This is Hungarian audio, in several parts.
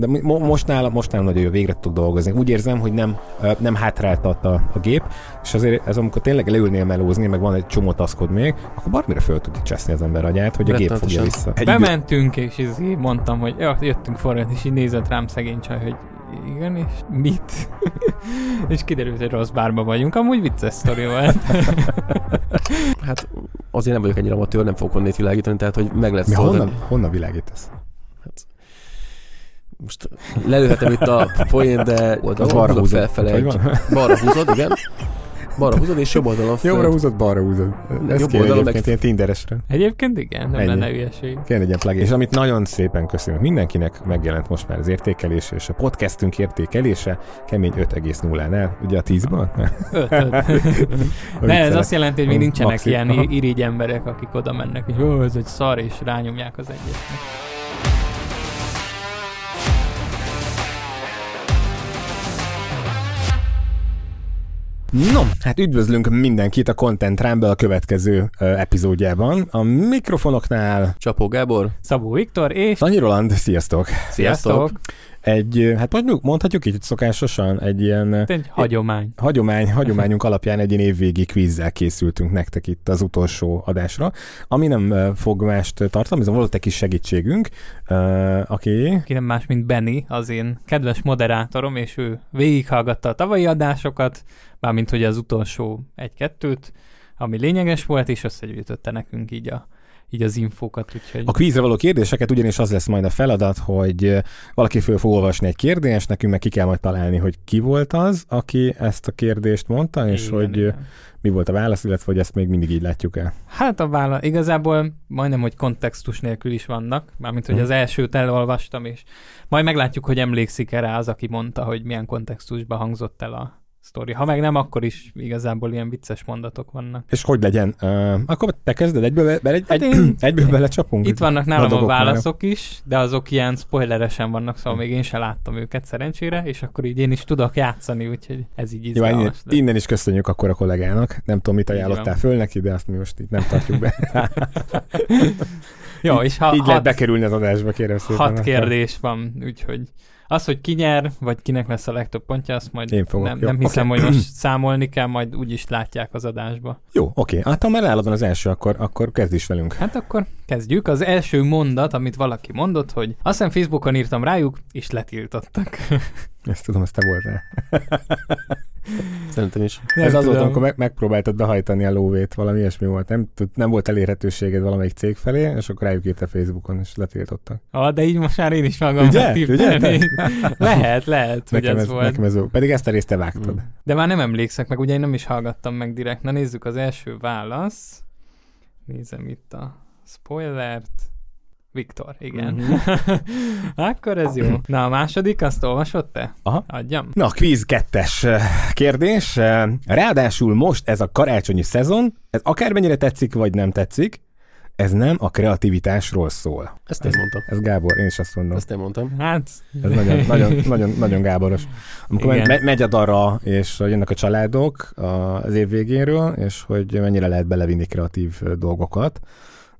De mo- most nálam, most nálam nagyon jó, végre tudok dolgozni. Úgy érzem, hogy nem, nem hátráltat a, a gép, és azért ez amikor tényleg leülnél melózni, meg van egy csomó taszkod még, akkor bármire föl tudja cseszni az ember agyát, hogy a gép fogja vissza. Egy Bementünk, és izé mondtam, hogy ja, jöttünk forrát, és így nézett rám szegény csaj, hogy igen, és mit? és kiderült, hogy rossz bárba vagyunk. Amúgy vicces sztori volt. hát azért nem vagyok ennyire amatőr, nem fogok onnét világítani, tehát hogy meg lehet Mi honnan, honnan világítasz? Most lelőhetem itt a poén, de az balra húzod. felfele. Balra húzod, igen. Balra húzod, és jobb oldalon fel. Jobbra húzod, balra húzod. Ez jobb oldalon egyébként meg... ilyen Tinderesre. Egyébként igen, nem Ennyi. lenne hülyeség. Kéne egy ilyen plugin. És amit nagyon szépen köszönöm mindenkinek, megjelent most már az értékelés, és a podcastünk értékelése kemény 5,0-nál. Ugye a 10-ban? 5, 5. De ez azt jelenti, hogy még nincsenek Maxi. ilyen irigy emberek, akik oda mennek, hogy jó, ez egy szar, és rányomják az egyet. No, hát üdvözlünk mindenkit a Content Rumble a következő uh, epizódjában. A mikrofonoknál Csapó Gábor, Szabó Viktor és Sanyi Roland, sziasztok! Sziasztok! Egy, hát mondjuk mondhatjuk így szokásosan, egy ilyen... Egy hagyomány. Hagyomány, hagyományunk alapján egy ilyen évvégi kvízzel készültünk nektek itt az utolsó adásra, ami nem fog mást tartalmazni, volt egy kis segítségünk, uh, aki... Aki nem más, mint Benny, az én kedves moderátorom, és ő végighallgatta a tavalyi adásokat, mármint hogy az utolsó egy-kettőt, ami lényeges volt, és összegyűjtötte nekünk így a így az infókat. Úgyhogy... A kvízre való kérdéseket ugyanis az lesz majd a feladat, hogy valaki föl fog olvasni egy kérdést, nekünk meg ki kell majd találni, hogy ki volt az, aki ezt a kérdést mondta, és igen, hogy igen. mi volt a válasz, illetve hogy ezt még mindig így látjuk el. Hát a válasz, igazából majdnem, hogy kontextus nélkül is vannak, mármint, hogy hmm. az elsőt elolvastam, és majd meglátjuk, hogy emlékszik erre az, aki mondta, hogy milyen kontextusban hangzott el a, sztori. Ha meg nem, akkor is igazából ilyen vicces mondatok vannak. És hogy legyen? Uh, akkor te kezded, egyből, be, be, egy, hát én, egyből belecsapunk? Itt vannak nálam a, válaszok már. is, de azok ilyen spoileresen vannak, szóval még én sem láttam őket szerencsére, és akkor így én is tudok játszani, úgyhogy ez így Jó, innen, innen is köszönjük akkor a kollégának. Nem tudom, mit ajánlottál föl neki, de azt mi most itt nem tartjuk be. Jó, és ha így hat, lehet bekerülni az adásba, kérem szépen. Hat kérdés van, úgyhogy az, hogy ki nyer, vagy kinek lesz a legtöbb pontja, azt majd Én fogok, nem, nem hiszem, okay. hogy most számolni kell, majd úgy is látják az adásba. Jó, oké. Okay. Hát ha már az első, akkor, akkor kezd is velünk. Hát akkor kezdjük. Az első mondat, amit valaki mondott, hogy azt hiszem Facebookon írtam rájuk, és letiltottak. Ezt tudom, ezt te voltál. Szerintem is. Ez az volt, amikor meg, megpróbáltad behajtani a lóvét, valami ilyesmi volt. Nem, nem volt elérhetőséged valamelyik cég felé, és akkor rájuk írta Facebookon, és letiltottak. Ah, de így most már én is magam Ugye? Ugye? lehet, lehet, hogy ez, ez volt. Nekem ez, pedig ezt a részt te vágtad. Mm. De már nem emlékszek meg, ugye én nem is hallgattam meg direkt. Na nézzük az első válasz. Nézem itt a spoilert. Viktor, igen. Mm-hmm. Akkor ez jó. Na, a második, azt olvasod te? Aha. Adjam. Na, kvíz kettes kérdés. Ráadásul most ez a karácsonyi szezon, ez akármennyire tetszik, vagy nem tetszik, ez nem a kreativitásról szól. Ezt én mondtam. Ez Gábor, én is azt mondom. Ezt én mondtam. Hát. Ez nagyon, nagyon, nagyon, nagyon Gáboros. Amikor Igen. megy a dara, és jönnek a családok az év végéről, és hogy mennyire lehet belevinni kreatív dolgokat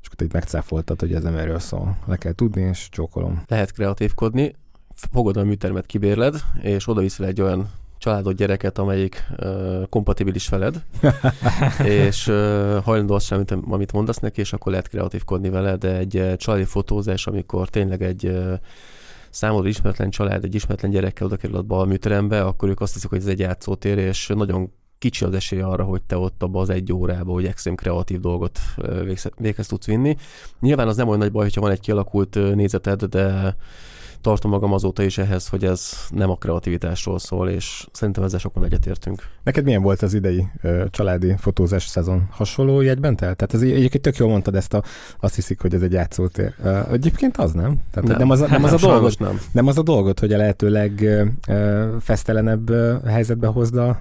és akkor itt megcáfoltad, hogy ez nem erről szól. Le kell tudni, és csókolom. Lehet kreatívkodni, fogod a műtermet, kibérled, és oda viszel egy olyan családod gyereket, amelyik uh, kompatibilis veled, és uh, hajlandó azt sem, amit mondasz neki, és akkor lehet kreatívkodni vele, de egy uh, családi fotózás, amikor tényleg egy uh, számodra ismeretlen család, egy ismeretlen gyerekkel oda kerül a műterembe, akkor ők azt hiszik, hogy ez egy játszótér, és nagyon kicsi az esély arra, hogy te ott abban az egy órában, hogy extrém kreatív dolgot véghez tudsz vinni. Nyilván az nem olyan nagy baj, hogyha van egy kialakult nézeted, de tartom magam azóta is ehhez, hogy ez nem a kreativitásról szól, és szerintem ezzel sokan egyetértünk. Neked milyen volt az idei ö, családi fotózás szezon? Hasonló jegyben telt? Tehát ez egyébként tök jól mondtad ezt, a, azt hiszik, hogy ez egy játszótér. Ö, egyébként az nem? Tehát nem, nem, az, a, nem, az a dolgot, nem. nem az a dolgot, hogy a lehető legfesztelenebb helyzetbe hozd a,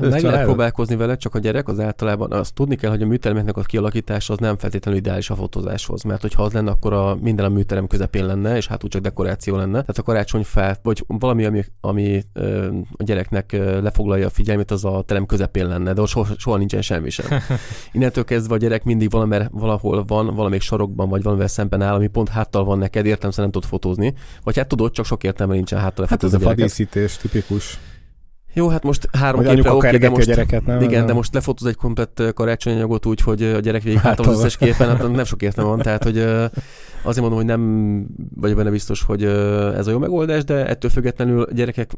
Meg lehet próbálkozni vele, csak a gyerek az általában, azt tudni kell, hogy a műteremeknek a kialakítása az nem feltétlenül ideális a fotózáshoz, mert hogyha az lenne, akkor a, minden a műterem közepén lenne, és hát úgy csak dekoráció lenne. Tehát a karácsonyfát, vagy valami, ami, ami ö, a gyereknek ö, lefoglalja a figyelmét, az a terem közepén lenne, de soha, soha nincsen semmi sem. Innentől kezdve a gyerek mindig valamer, valahol van, valamelyik sarokban, vagy valamivel szemben áll, ami pont háttal van neked, értem, nem tud fotózni. Vagy hát tudod, csak sok értelme nincsen háttal Hát ez a fadíszítés tipikus. Jó, hát most három Vagy képre oké, de most, a gyereket, nem? Igen, de most lefotóz egy komplett karácsonyanyagot úgy, hogy a gyerek végig hát az összes képen, hát nem sok értelme van, tehát hogy azért mondom, hogy nem vagyok benne biztos, hogy ez a jó megoldás, de ettől függetlenül gyerekek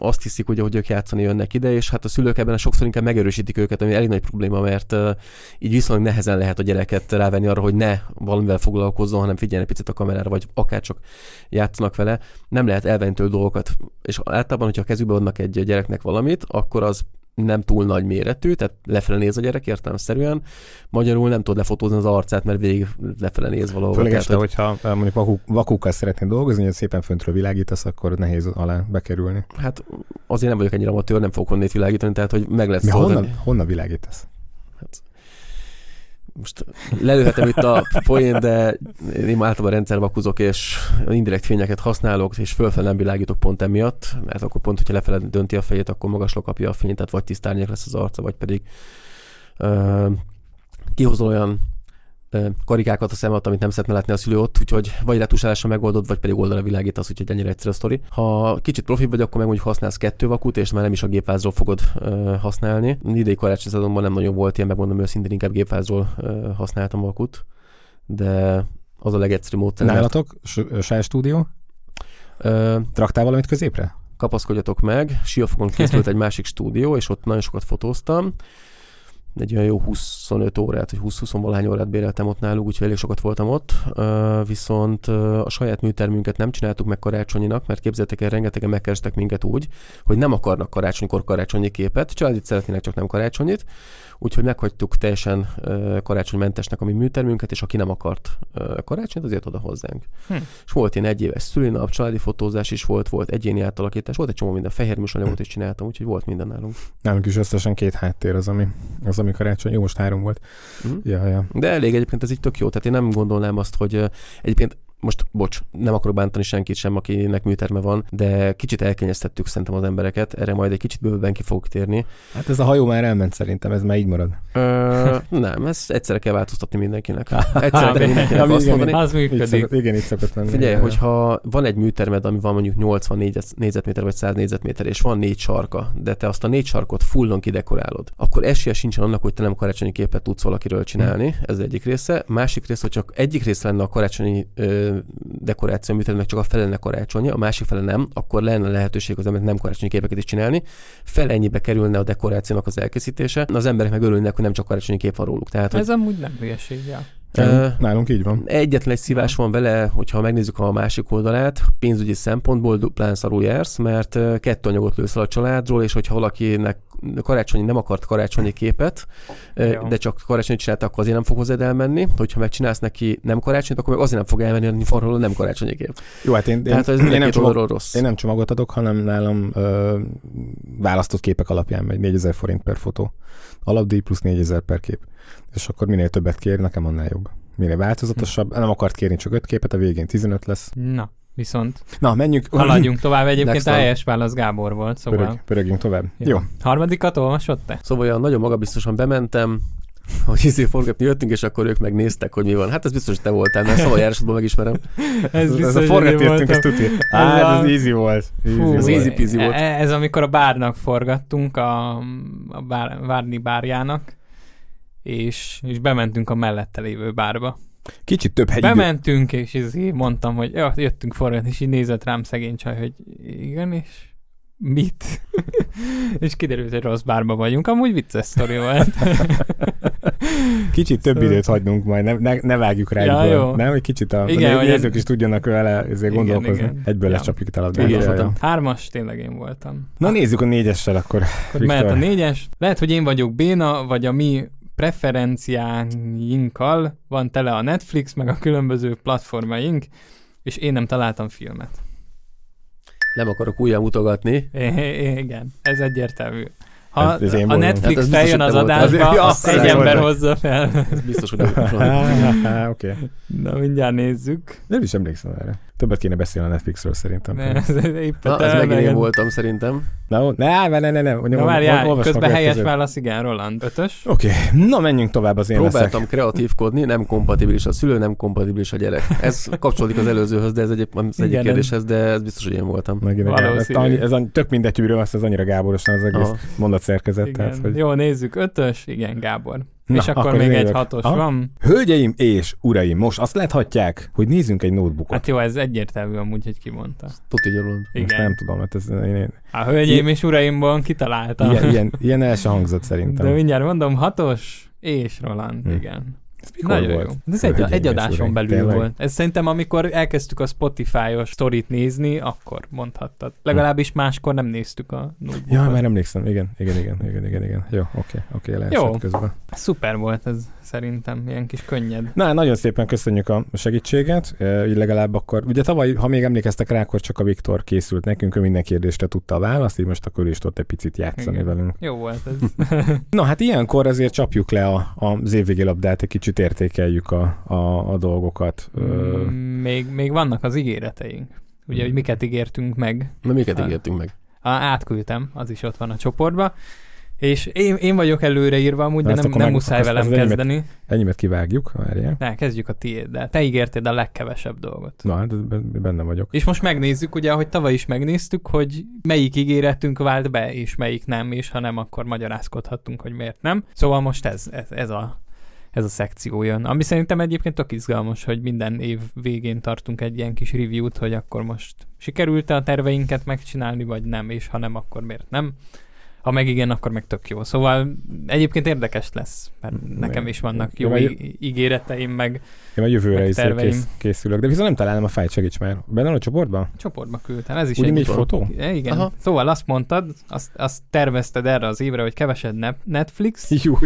azt hiszik, ugye, hogy ők játszani jönnek ide, és hát a szülők ebben sokszor inkább megerősítik őket, ami elég nagy probléma, mert így viszonylag nehezen lehet a gyereket rávenni arra, hogy ne valamivel foglalkozzon, hanem figyeljen picit a kamerára, vagy akár csak játszanak vele. Nem lehet elvenni tőle dolgokat. És általában, hogyha a kezükbe adnak egy gyereknek valamit, akkor az nem túl nagy méretű, tehát lefele néz a gyerek értelemszerűen, magyarul nem tud lefotózni az arcát, mert végig lefele néz valahol. Főleg este, hogy... hogyha eh, mondjuk vakuk, vakukkal szeretnél dolgozni, hogy szépen föntről világítasz, akkor nehéz alá bekerülni. Hát azért nem vagyok ennyire amatőr, nem fogok honnét világítani, tehát hogy meg lesz. honnan, honnan világítasz? Most lelőhetem itt a poén, de én általában rendszervakuzok, és indirekt fényeket használok, és fölfelé nem világítok pont emiatt, mert akkor pont, hogyha lefele dönti a fejét, akkor magasra kapja a fényt, tehát vagy tisztárnyék lesz az arca, vagy pedig uh, kihozol olyan karikákat a szemet, amit nem szeretne látni a szülő ott, úgyhogy vagy retusálásra megoldod, vagy pedig oldalra világítasz, úgyhogy ennyire egyszerű a sztori. Ha kicsit profi vagy, akkor meg mondjuk használsz kettő vakut, és már nem is a gépvázról fogod uh, használni. Idei karácsony szezonban nem nagyon volt ilyen, megmondom őszintén, inkább gépvázról uh, használtam vakut, de az a legegyszerűbb módszer. Nálatok? Saját stúdió? Uh, Traktál valamit középre? Kapaszkodjatok meg, Siófokon készült egy másik stúdió, és ott nagyon sokat fotóztam egy olyan jó 25 órát, vagy 20-20 valahány órát béreltem ott náluk, úgyhogy elég sokat voltam ott. Viszont a saját műtermünket nem csináltuk meg karácsonyinak, mert képzeltek el, rengetegen megkerestek minket úgy, hogy nem akarnak karácsonykor karácsonyi képet, családit szeretnének, csak nem karácsonyit úgyhogy meghagytuk teljesen karácsonymentesnek a mi műtermünket, és aki nem akart karácsonyt, azért oda hozzánk. Hm. És volt ilyen egyéves szülinap, családi fotózás is volt, volt egyéni átalakítás, volt egy csomó minden, fehér műsanyagot is csináltam, úgyhogy volt minden nálunk. Nálunk is összesen két háttér az, ami, az, ami karácsony, jó, most három volt. Mm. Ja, ja. De elég egyébként ez így tök jó, tehát én nem gondolnám azt, hogy egyébként most bocs, nem akarok bántani senkit sem, akinek műterme van, de kicsit elkényeztettük szerintem az embereket, erre majd egy kicsit bővebben ki fogok térni. Hát ez a hajó már elment szerintem, ez már így marad. Ö, nem, ez egyszerre kell változtatni mindenkinek. Egyszerre kell mindenkinek azt mondani. Az működik. Szokott, igen, itt szokott lenni. Figyelj, hogyha van egy műtermed, ami van mondjuk 84 négyzetméter vagy 100 négyzetméter, és van négy sarka, de te azt a négy sarkot fullon kidekorálod, akkor esélye sincsen annak, hogy te nem karácsonyi képet tudsz valakiről csinálni. Hmm. Ez egyik része. Másik része, hogy csak egyik része lenne a karácsonyi ö, dekoráció meg csak a felelne karácsonyi, a másik fele nem, akkor lenne lehetőség az emberek nem karácsonyi képeket is csinálni. Fel ennyibe kerülne a dekorációnak az elkészítése, az emberek meg örülnek, hogy nem csak karácsonyi kép van róluk. Tehát, Ez hogy... amúgy nem hülyeség. Uh, Nálunk így van. Egyetlen egy szívás van vele, hogyha megnézzük a másik oldalát, pénzügyi szempontból duplán szarul jársz, mert kettő anyagot lősz a családról, és hogyha valakinek karácsonyi nem akart karácsonyi képet, Jó. de csak karácsonyi csinálta, akkor azért nem fog hozzád elmenni. Hogyha megcsinálsz neki nem karácsonyt, akkor meg azért nem fog elmenni, hogy van nem karácsonyi kép. Jó, hát én, Tehát én, ez én, nem csomag, rossz. én nem csomagot adok, hanem nálam ö, választott képek alapján megy 4000 forint per fotó. Alapdíj plusz 4000 per kép. És akkor minél többet kér, nekem annál jobb. Minél változatosabb. Hm. Nem akart kérni csak 5 képet, a végén 15 lesz. Na. Viszont Na, menjünk. Haladjunk tovább. Egyébként a helyes válasz Gábor volt, szóval... Pörög, pörögjünk tovább. Jó. Jó. Harmadikat olvasott te? Szóval olyan nagyon magabiztosan bementem, hogy izé forgatni jöttünk, és akkor ők megnéztek, hogy mi van. Hát ez biztos, hogy te voltál, mert szóval járásodban megismerem. ez, ez, ez a forgatni jöttünk, ezt tudni. Á, ez easy volt. Easy Fú, ez easy peasy volt. E- ez amikor a bárnak forgattunk, a, a bár, Várni bárjának, és, és bementünk a mellette lévő bárba. Kicsit több hegyi. Bementünk, és így mondtam, hogy ja, jöttünk forgatni, és így nézett rám szegény csaj, hogy igen, és mit? és kiderült, hogy rossz bárba vagyunk. Amúgy vicces sztori volt. kicsit több időt hagynunk majd, ne, ne, ne vágjuk rá ja, egyből. Jó. Nem, hogy kicsit a, igen, a nézők is tudjanak vele ezért igen, gondolkozni. Igen. Egyből ja. lecsapjuk el a Hármas tényleg én voltam. Na nézzük a négyessel akkor. akkor mehet a négyes. Lehet, hogy én vagyok Béna, vagy a mi preferenciáinkkal van tele a Netflix, meg a különböző platformaink, és én nem találtam filmet. Nem akarok újra mutogatni. É, igen, ez egyértelmű. Ha ez, ez a Netflix hát feljön az adásba, az, az egy ember hozza fel. Ez biztos, hogy Oké. Okay. Na, mindjárt nézzük. Nem is emlékszem erre. Többet kéne beszélni a Netflixről szerintem. Ne, ez, Na, ez megint én voltam szerintem. Na, ne, ne, ne, ne. ne. Na várjál, közben helyes válasz, igen, Roland, ötös. Oké, okay. na menjünk tovább az én Próbáltam leszek. kreatívkodni, nem kompatibilis a szülő, nem kompatibilis a gyerek. Ez kapcsolódik az előzőhöz, de ez egy, az egyik kérdéshez, de ez biztos, hogy én voltam. Megint ez, ez, ez, tök mindegy, miről az, az annyira Gáboros az egész mondatszerkezet. Tehát, hogy... Jó, nézzük, ötös, igen, Gábor. Na, és akkor, akkor még egy hatos ha? van. Hölgyeim és uraim, most azt láthatják, hogy nézzünk egy notebookot. Hát jó, ez egyértelmű amúgy, hogy kimondta. Tuti gyarul. Igen. nem tudom, hát ez... Én, én... A hölgyeim és uraimból kitaláltam. Ilyen, ilyen, ilyen el sem hangzott szerintem. De mindjárt mondom, hatos és Roland, hm. igen. Ez Nagyon volt? Jó. Ez egy, egy adáson belül tényleg? volt. Ez szerintem, amikor elkezdtük a Spotify-os sztorit nézni, akkor mondhattad. Legalábbis máskor nem néztük a notebookot. Ja, már emlékszem. Igen, igen, igen, igen, igen, igen. Jó, oké, oké, okay, Jó. közben. Szuper volt ez szerintem, ilyen kis könnyed. Na, nagyon szépen köszönjük a segítséget, így legalább akkor, ugye tavaly, ha még emlékeztek rá, akkor csak a Viktor készült nekünk, ő minden kérdésre tudta a választ, így most akkor is tudott egy picit játszani Igen. velünk. Jó volt ez. Na, hát ilyenkor azért csapjuk le a, a, az évvégi labdát, egy kicsit értékeljük a, a, a dolgokat. Mm, még, még vannak az ígéreteink. Ugye, hogy miket ígértünk meg. Na, miket ígértünk meg? átküldtem, az is ott van a csoportba. És én, én vagyok előreírva amúgy, de nem, nem meg, muszáj velem az kezdeni. Enyémet, enyémet kivágjuk, várjál. Ne, kezdjük a tiéddel. Te ígérted a legkevesebb dolgot. Na, hát benne vagyok. És most megnézzük, ugye, ahogy tavaly is megnéztük, hogy melyik ígéretünk vált be, és melyik nem, és ha nem, akkor magyarázkodhattunk, hogy miért nem. Szóval most ez, ez, ez a ez a szekció jön. Ami szerintem egyébként tök izgalmas, hogy minden év végén tartunk egy ilyen kis review-t, hogy akkor most sikerült-e a terveinket megcsinálni, vagy nem, és ha nem, akkor miért nem. Ha meg igen, akkor meg tök jó. Szóval egyébként érdekes lesz, mert nekem is vannak jó ígéreteim, meg én a jövőre is kész, készülök, de viszont nem találom a fájt, segíts már. Benne a csoportban? Csoportba küldtem, ez is Ugyan egy fotó. É, igen. Aha. Szóval azt mondtad, azt, azt tervezted erre az évre, hogy kevesebb Netflix, Jó.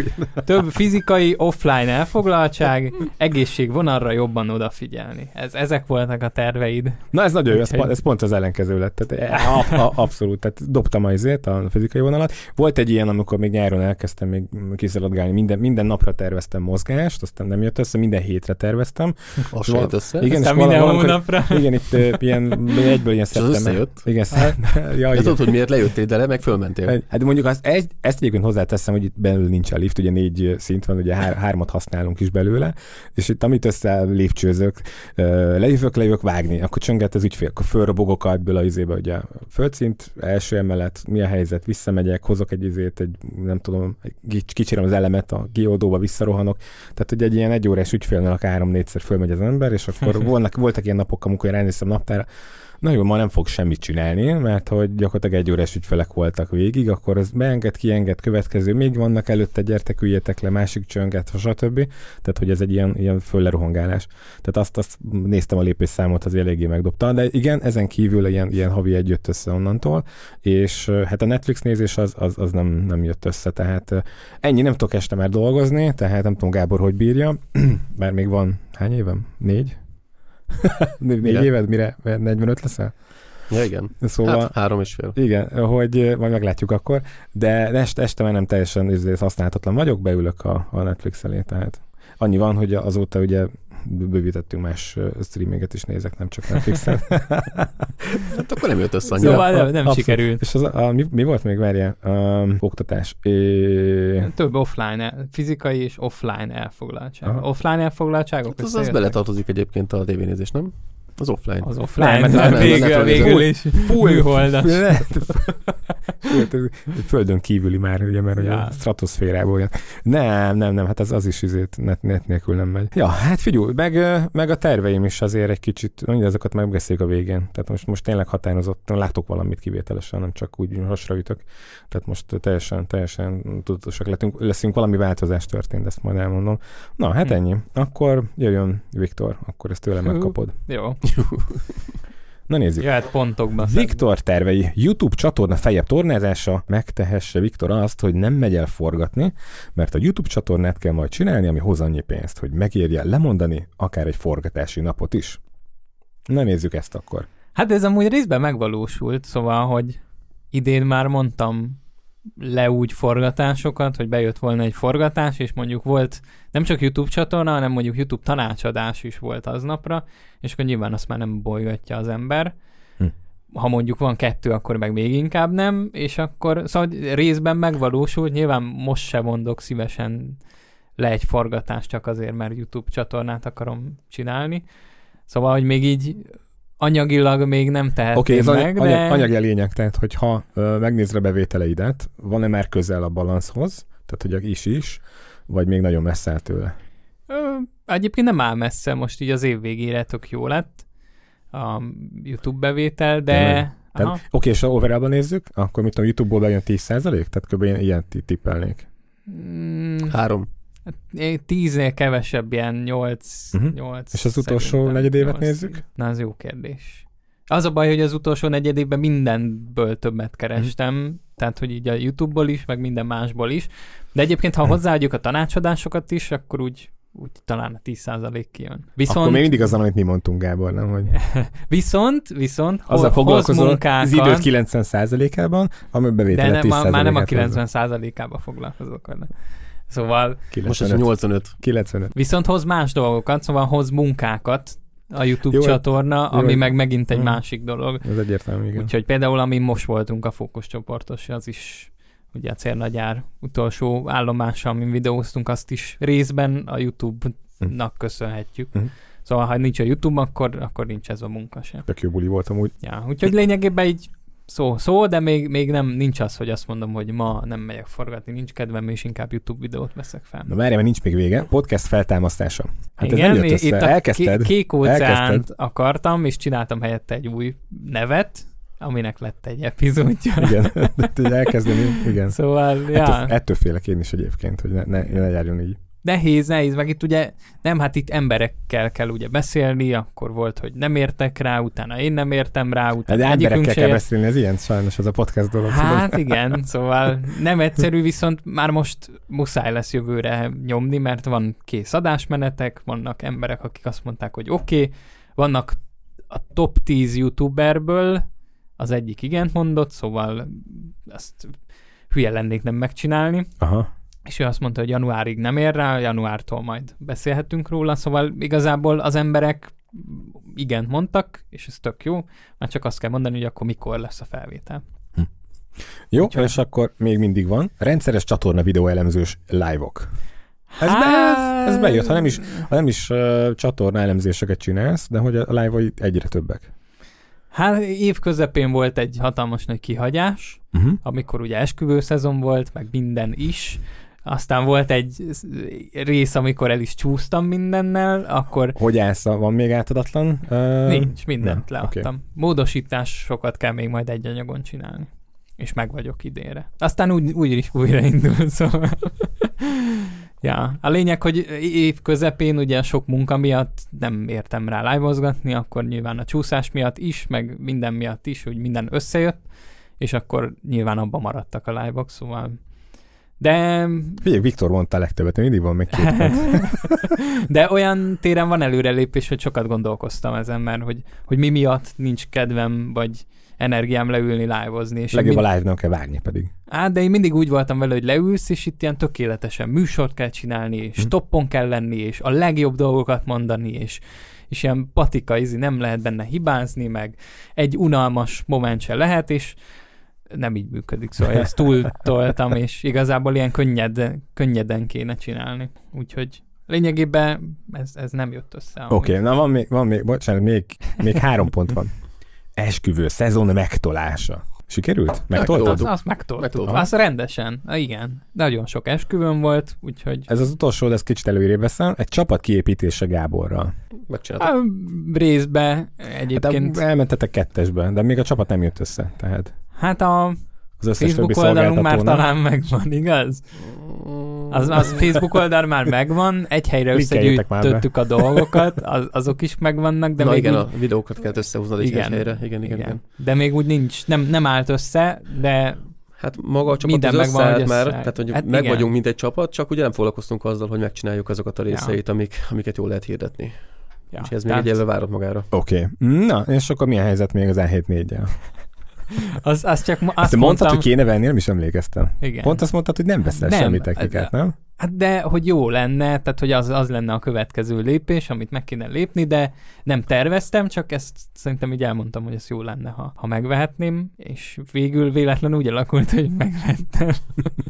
több fizikai, offline elfoglaltság, egészség vonalra jobban odafigyelni. Ez, ezek voltak a terveid. Na ez nagyon jó, ez, ez pont az ellenkező lett. Tehát, e, a, a, abszolút, tehát dobtam az izét, a fizikai vonalat. Volt egy ilyen, amikor még nyáron elkezdtem még kiszaladgálni, minden, minden napra terveztem mozgást, aztán nem jött össze, minden hétre terveztem terveztem. Az se össze? Igen, és minden hónapra. Igen, itt uh, ilyen, egyből ilyen szeptember. Igen, ja, tudod, hogy miért lejöttél, de le, meg fölmentél. Hát mondjuk azt, ezt, ezt egyébként hozzáteszem, hogy itt belül nincs a lift, ugye négy szint van, ugye hár, hármat használunk is belőle, és itt amit össze lépcsőzök, lejövök, lejövök vágni, akkor csönget az ügyfél, akkor fölrobogok ebből a izébe, ugye a földszint, első emelet, mi a helyzet, visszamegyek, hozok egy izét, egy nem tudom, kicsirem az elemet a kioldóba, visszarohanok. Tehát, hogy egy ilyen egy órás ügyfélnél akár három-négyszer fölmegy az ember, és akkor voltak, voltak ilyen napok, amikor ránéztem naptára, na jó, ma nem fog semmit csinálni, mert hogy gyakorlatilag egy órás ügyfelek voltak végig, akkor az beenged, kienged, következő, még vannak előtte, gyertek, üljetek le, másik csönget, stb. Tehát, hogy ez egy ilyen, ilyen föllerohangálás. Tehát azt, azt néztem a lépésszámot, az eléggé megdobta, de igen, ezen kívül ilyen, ilyen havi egy jött össze onnantól, és hát a Netflix nézés az, az, az nem, nem jött össze, tehát ennyi nem tudok este már dolgozni, tehát nem tudom Gábor, hogy bírja, mert még van hány évem? Négy? Négy igen. éved, mire 45 leszel? Ja, igen. Szóval, hát három és fél. Igen, hogy majd meglátjuk akkor, de este, este már nem teljesen használhatatlan vagyok, beülök a, a Netflix elé, tehát annyi van, hogy azóta ugye bővítettünk más streaminget is nézek, nem csak Netflixen. hát akkor nem jött össze annyira. Szóval nem, nem sikerült. És az, a, mi, mi volt még, várjál? Um, oktatás. É... Több offline, fizikai és offline elfoglaltság. Aha. Offline elfoglaltságok? Hát az, az beletartozik egyébként a tévénézés, nem? Az offline. Az offline, mert nem, végül, végül is műholdas. Földön kívüli már, ugye, mert ja. a stratoszférából jön. Nem, nem, nem, hát az, az is izét net, net nélkül nem megy. Ja, hát figyelj, meg, meg a terveim is azért egy kicsit, azokat megbeszéljük a végén. Tehát most, most tényleg határozott, látok valamit kivételesen, nem csak úgy hasra ütök. Tehát most teljesen, teljesen tudatosak lettünk, leszünk, valami változás történt, ezt majd elmondom. Na, hát hm. ennyi. Akkor jöjjön Viktor, akkor ezt tőlem megkapod. Jó. Na nézzük. Jöhet pontokba. Viktor tervei. YouTube csatorna fejebb tornázása megtehesse Viktor azt, hogy nem megy el forgatni, mert a YouTube csatornát kell majd csinálni, ami hoz annyi pénzt, hogy megérje lemondani akár egy forgatási napot is. Na nézzük ezt akkor. Hát ez amúgy részben megvalósult, szóval, hogy idén már mondtam le úgy forgatásokat, hogy bejött volna egy forgatás, és mondjuk volt nem csak YouTube csatorna, hanem mondjuk YouTube tanácsadás is volt aznapra, és akkor nyilván azt már nem bolygatja az ember. Hm. Ha mondjuk van kettő, akkor meg még inkább nem, és akkor szóval részben megvalósult, nyilván most se mondok szívesen le egy forgatást csak azért, mert YouTube csatornát akarom csinálni. Szóval, hogy még így anyagilag még nem tehetném okay, ez meg, anyag, de... anyagi a lényeg, tehát hogyha ö, megnézed a bevételeidet, van-e már közel a balanszhoz, tehát hogy is is, vagy még nagyon messze áll tőle? Ö, egyébként nem áll messze, most így az év végére tök jó lett a YouTube bevétel, de... Oké, okay, és ha overall nézzük, akkor mit tudom, YouTube-ból bejön 10% Tehát kb. ilyen tippelnék. Mm, Három. Hát, tíznél kevesebb, ilyen nyolc, uh-huh. És az utolsó negyed évet nyolc, nézzük? Na, az jó kérdés. Az a baj, hogy az utolsó negyed évben mindenből többet kerestem, uh-huh. tehát hogy így a YouTube-ból is, meg minden másból is. De egyébként, ha uh-huh. hozzáadjuk a tanácsadásokat is, akkor úgy úgy talán a 10% kijön. Viszont... Akkor még mindig azon, amit mi mondtunk, Gábor, nem? Hogy... viszont, viszont Azzal foglalkozol munkákat... az időt 90%-ában, ami bevétele De nem, már nem a 90%-ában foglalkozok vele. Szóval... 95. Most az 85. 95. Viszont hoz más dolgokat, szóval hoz munkákat a YouTube jó, csatorna, jó, ami jó. meg megint egy hmm. másik dolog. Ez egyértelmű, igen. Úgyhogy például, ami most voltunk a fókuszcsoportos, az is ugye a célnagyár utolsó állomása, amin videóztunk, azt is részben a YouTube-nak köszönhetjük. Mm. Szóval, ha nincs a YouTube, akkor, akkor nincs ez a munka sem. Tök jó buli voltam úgy. Ja, úgyhogy lényegében így szó, szó, de még, még nem, nincs az, hogy azt mondom, hogy ma nem megyek forgatni, nincs kedvem, és inkább YouTube videót veszek fel. Na várj, mert nincs még vége. Podcast feltámasztása. Hát Igen, ez nem jött össze. itt a Elkezdted? kék óceánt akartam, és csináltam helyette egy új nevet, aminek lett egy epizódja. Igen, de elkezdeni, igen. Szóval, ja. Ettől, ettől félek én is egyébként, hogy ne, ne, ne járjon így nehéz, nehéz, meg itt ugye nem, hát itt emberekkel kell ugye beszélni, akkor volt, hogy nem értek rá, utána én nem értem rá, utána De emberekkel kell beszélni, ez ilyen sajnos, ez a podcast dolog. Hát tudod. igen, szóval nem egyszerű, viszont már most muszáj lesz jövőre nyomni, mert van kész adásmenetek, vannak emberek, akik azt mondták, hogy oké, okay, vannak a top 10 youtuberből, az egyik igen mondott, szóval azt hülye lennék nem megcsinálni. Aha és ő azt mondta, hogy januárig nem ér rá, januártól majd beszélhetünk róla, szóval igazából az emberek igen mondtak, és ez tök jó, már csak azt kell mondani, hogy akkor mikor lesz a felvétel. Hm. Jó, Úgyhogy... és akkor még mindig van. Rendszeres csatorna videóelemzős live-ok. Ez, hát... be, ez, ez bejött, ha nem is, ha nem is uh, csatorna elemzéseket csinálsz, de hogy a live egyre többek. Hát év közepén volt egy hatalmas nagy kihagyás, uh-huh. amikor ugye esküvő szezon volt, meg minden is, aztán volt egy rész, amikor el is csúsztam mindennel, akkor... Hogy állsz? Van még átadatlan? Uh... Nincs, mindent nem. leadtam. Okay. Módosításokat kell még majd egy anyagon csinálni. És meg vagyok idénre. Aztán úgy, úgy is újraindul, szóval... ja, a lényeg, hogy év közepén ugye sok munka miatt nem értem rá live akkor nyilván a csúszás miatt is, meg minden miatt is, hogy minden összejött, és akkor nyilván abban maradtak a live-ok, szóval de... Figyelj, Viktor mondta a legtöbbet, mindig van még két De olyan téren van előrelépés, hogy sokat gondolkoztam ezen, mert hogy, hogy mi miatt nincs kedvem, vagy energiám leülni, live-ozni. És Legjobb mind... a live-nak kell várni pedig. Á, de én mindig úgy voltam vele, hogy leülsz, és itt ilyen tökéletesen műsort kell csinálni, és hm. stoppon kell lenni, és a legjobb dolgokat mondani, és, és ilyen patika, izi, nem lehet benne hibázni, meg egy unalmas moment se lehet, és nem így működik, szóval ezt túl toltam, és igazából ilyen könnyed, könnyeden kéne csinálni. Úgyhogy lényegében ez, ez nem jött össze. Oké, okay, na van még, van még, bocsánat, még, még három pont van. Esküvő, szezon megtolása. Sikerült? Megtoltad? Az, azt megtoltuk. Az rendesen. Na, igen. Nagyon sok esküvőn volt, úgyhogy... Ez az utolsó, de ez kicsit előrébb beszél. Egy csapat kiépítése Gáborral. A részbe egyébként. Hát elmentetek kettesbe, de még a csapat nem jött össze. Tehát... Hát a az Facebook oldalunk már talán megvan, igaz? Az, az Facebook oldal már megvan, egy helyre összegyűjtöttük a dolgokat, az, azok is megvannak, de Na még igen, úgy... a videókat kell összehoznod egy igen, helyre. Igen, igen, igen, De még úgy nincs, nem, nem állt össze, de Hát maga a csapat Minden az megvan, már, össze... tehát hogy hát meg igen. vagyunk, mint egy csapat, csak ugye nem foglalkoztunk azzal, hogy megcsináljuk azokat a részeit, ja. amik, amiket jól lehet hirdetni. Ja, és ez tehát... még egy várott magára. Oké. Okay. Na, és akkor milyen helyzet még az E7 4 -jel? Az, az csak azt mondtad, mondtam, hogy kéne venni, nem is emlékeztem. Igen. Pont azt mondtad, hogy nem veszel Nem, semmi technikát, nem? Hát de, hogy jó lenne, tehát hogy az, az lenne a következő lépés, amit meg kéne lépni, de nem terveztem, csak ezt szerintem így elmondtam, hogy ez jó lenne, ha, ha megvehetném, és végül véletlenül úgy alakult, hogy megvettem.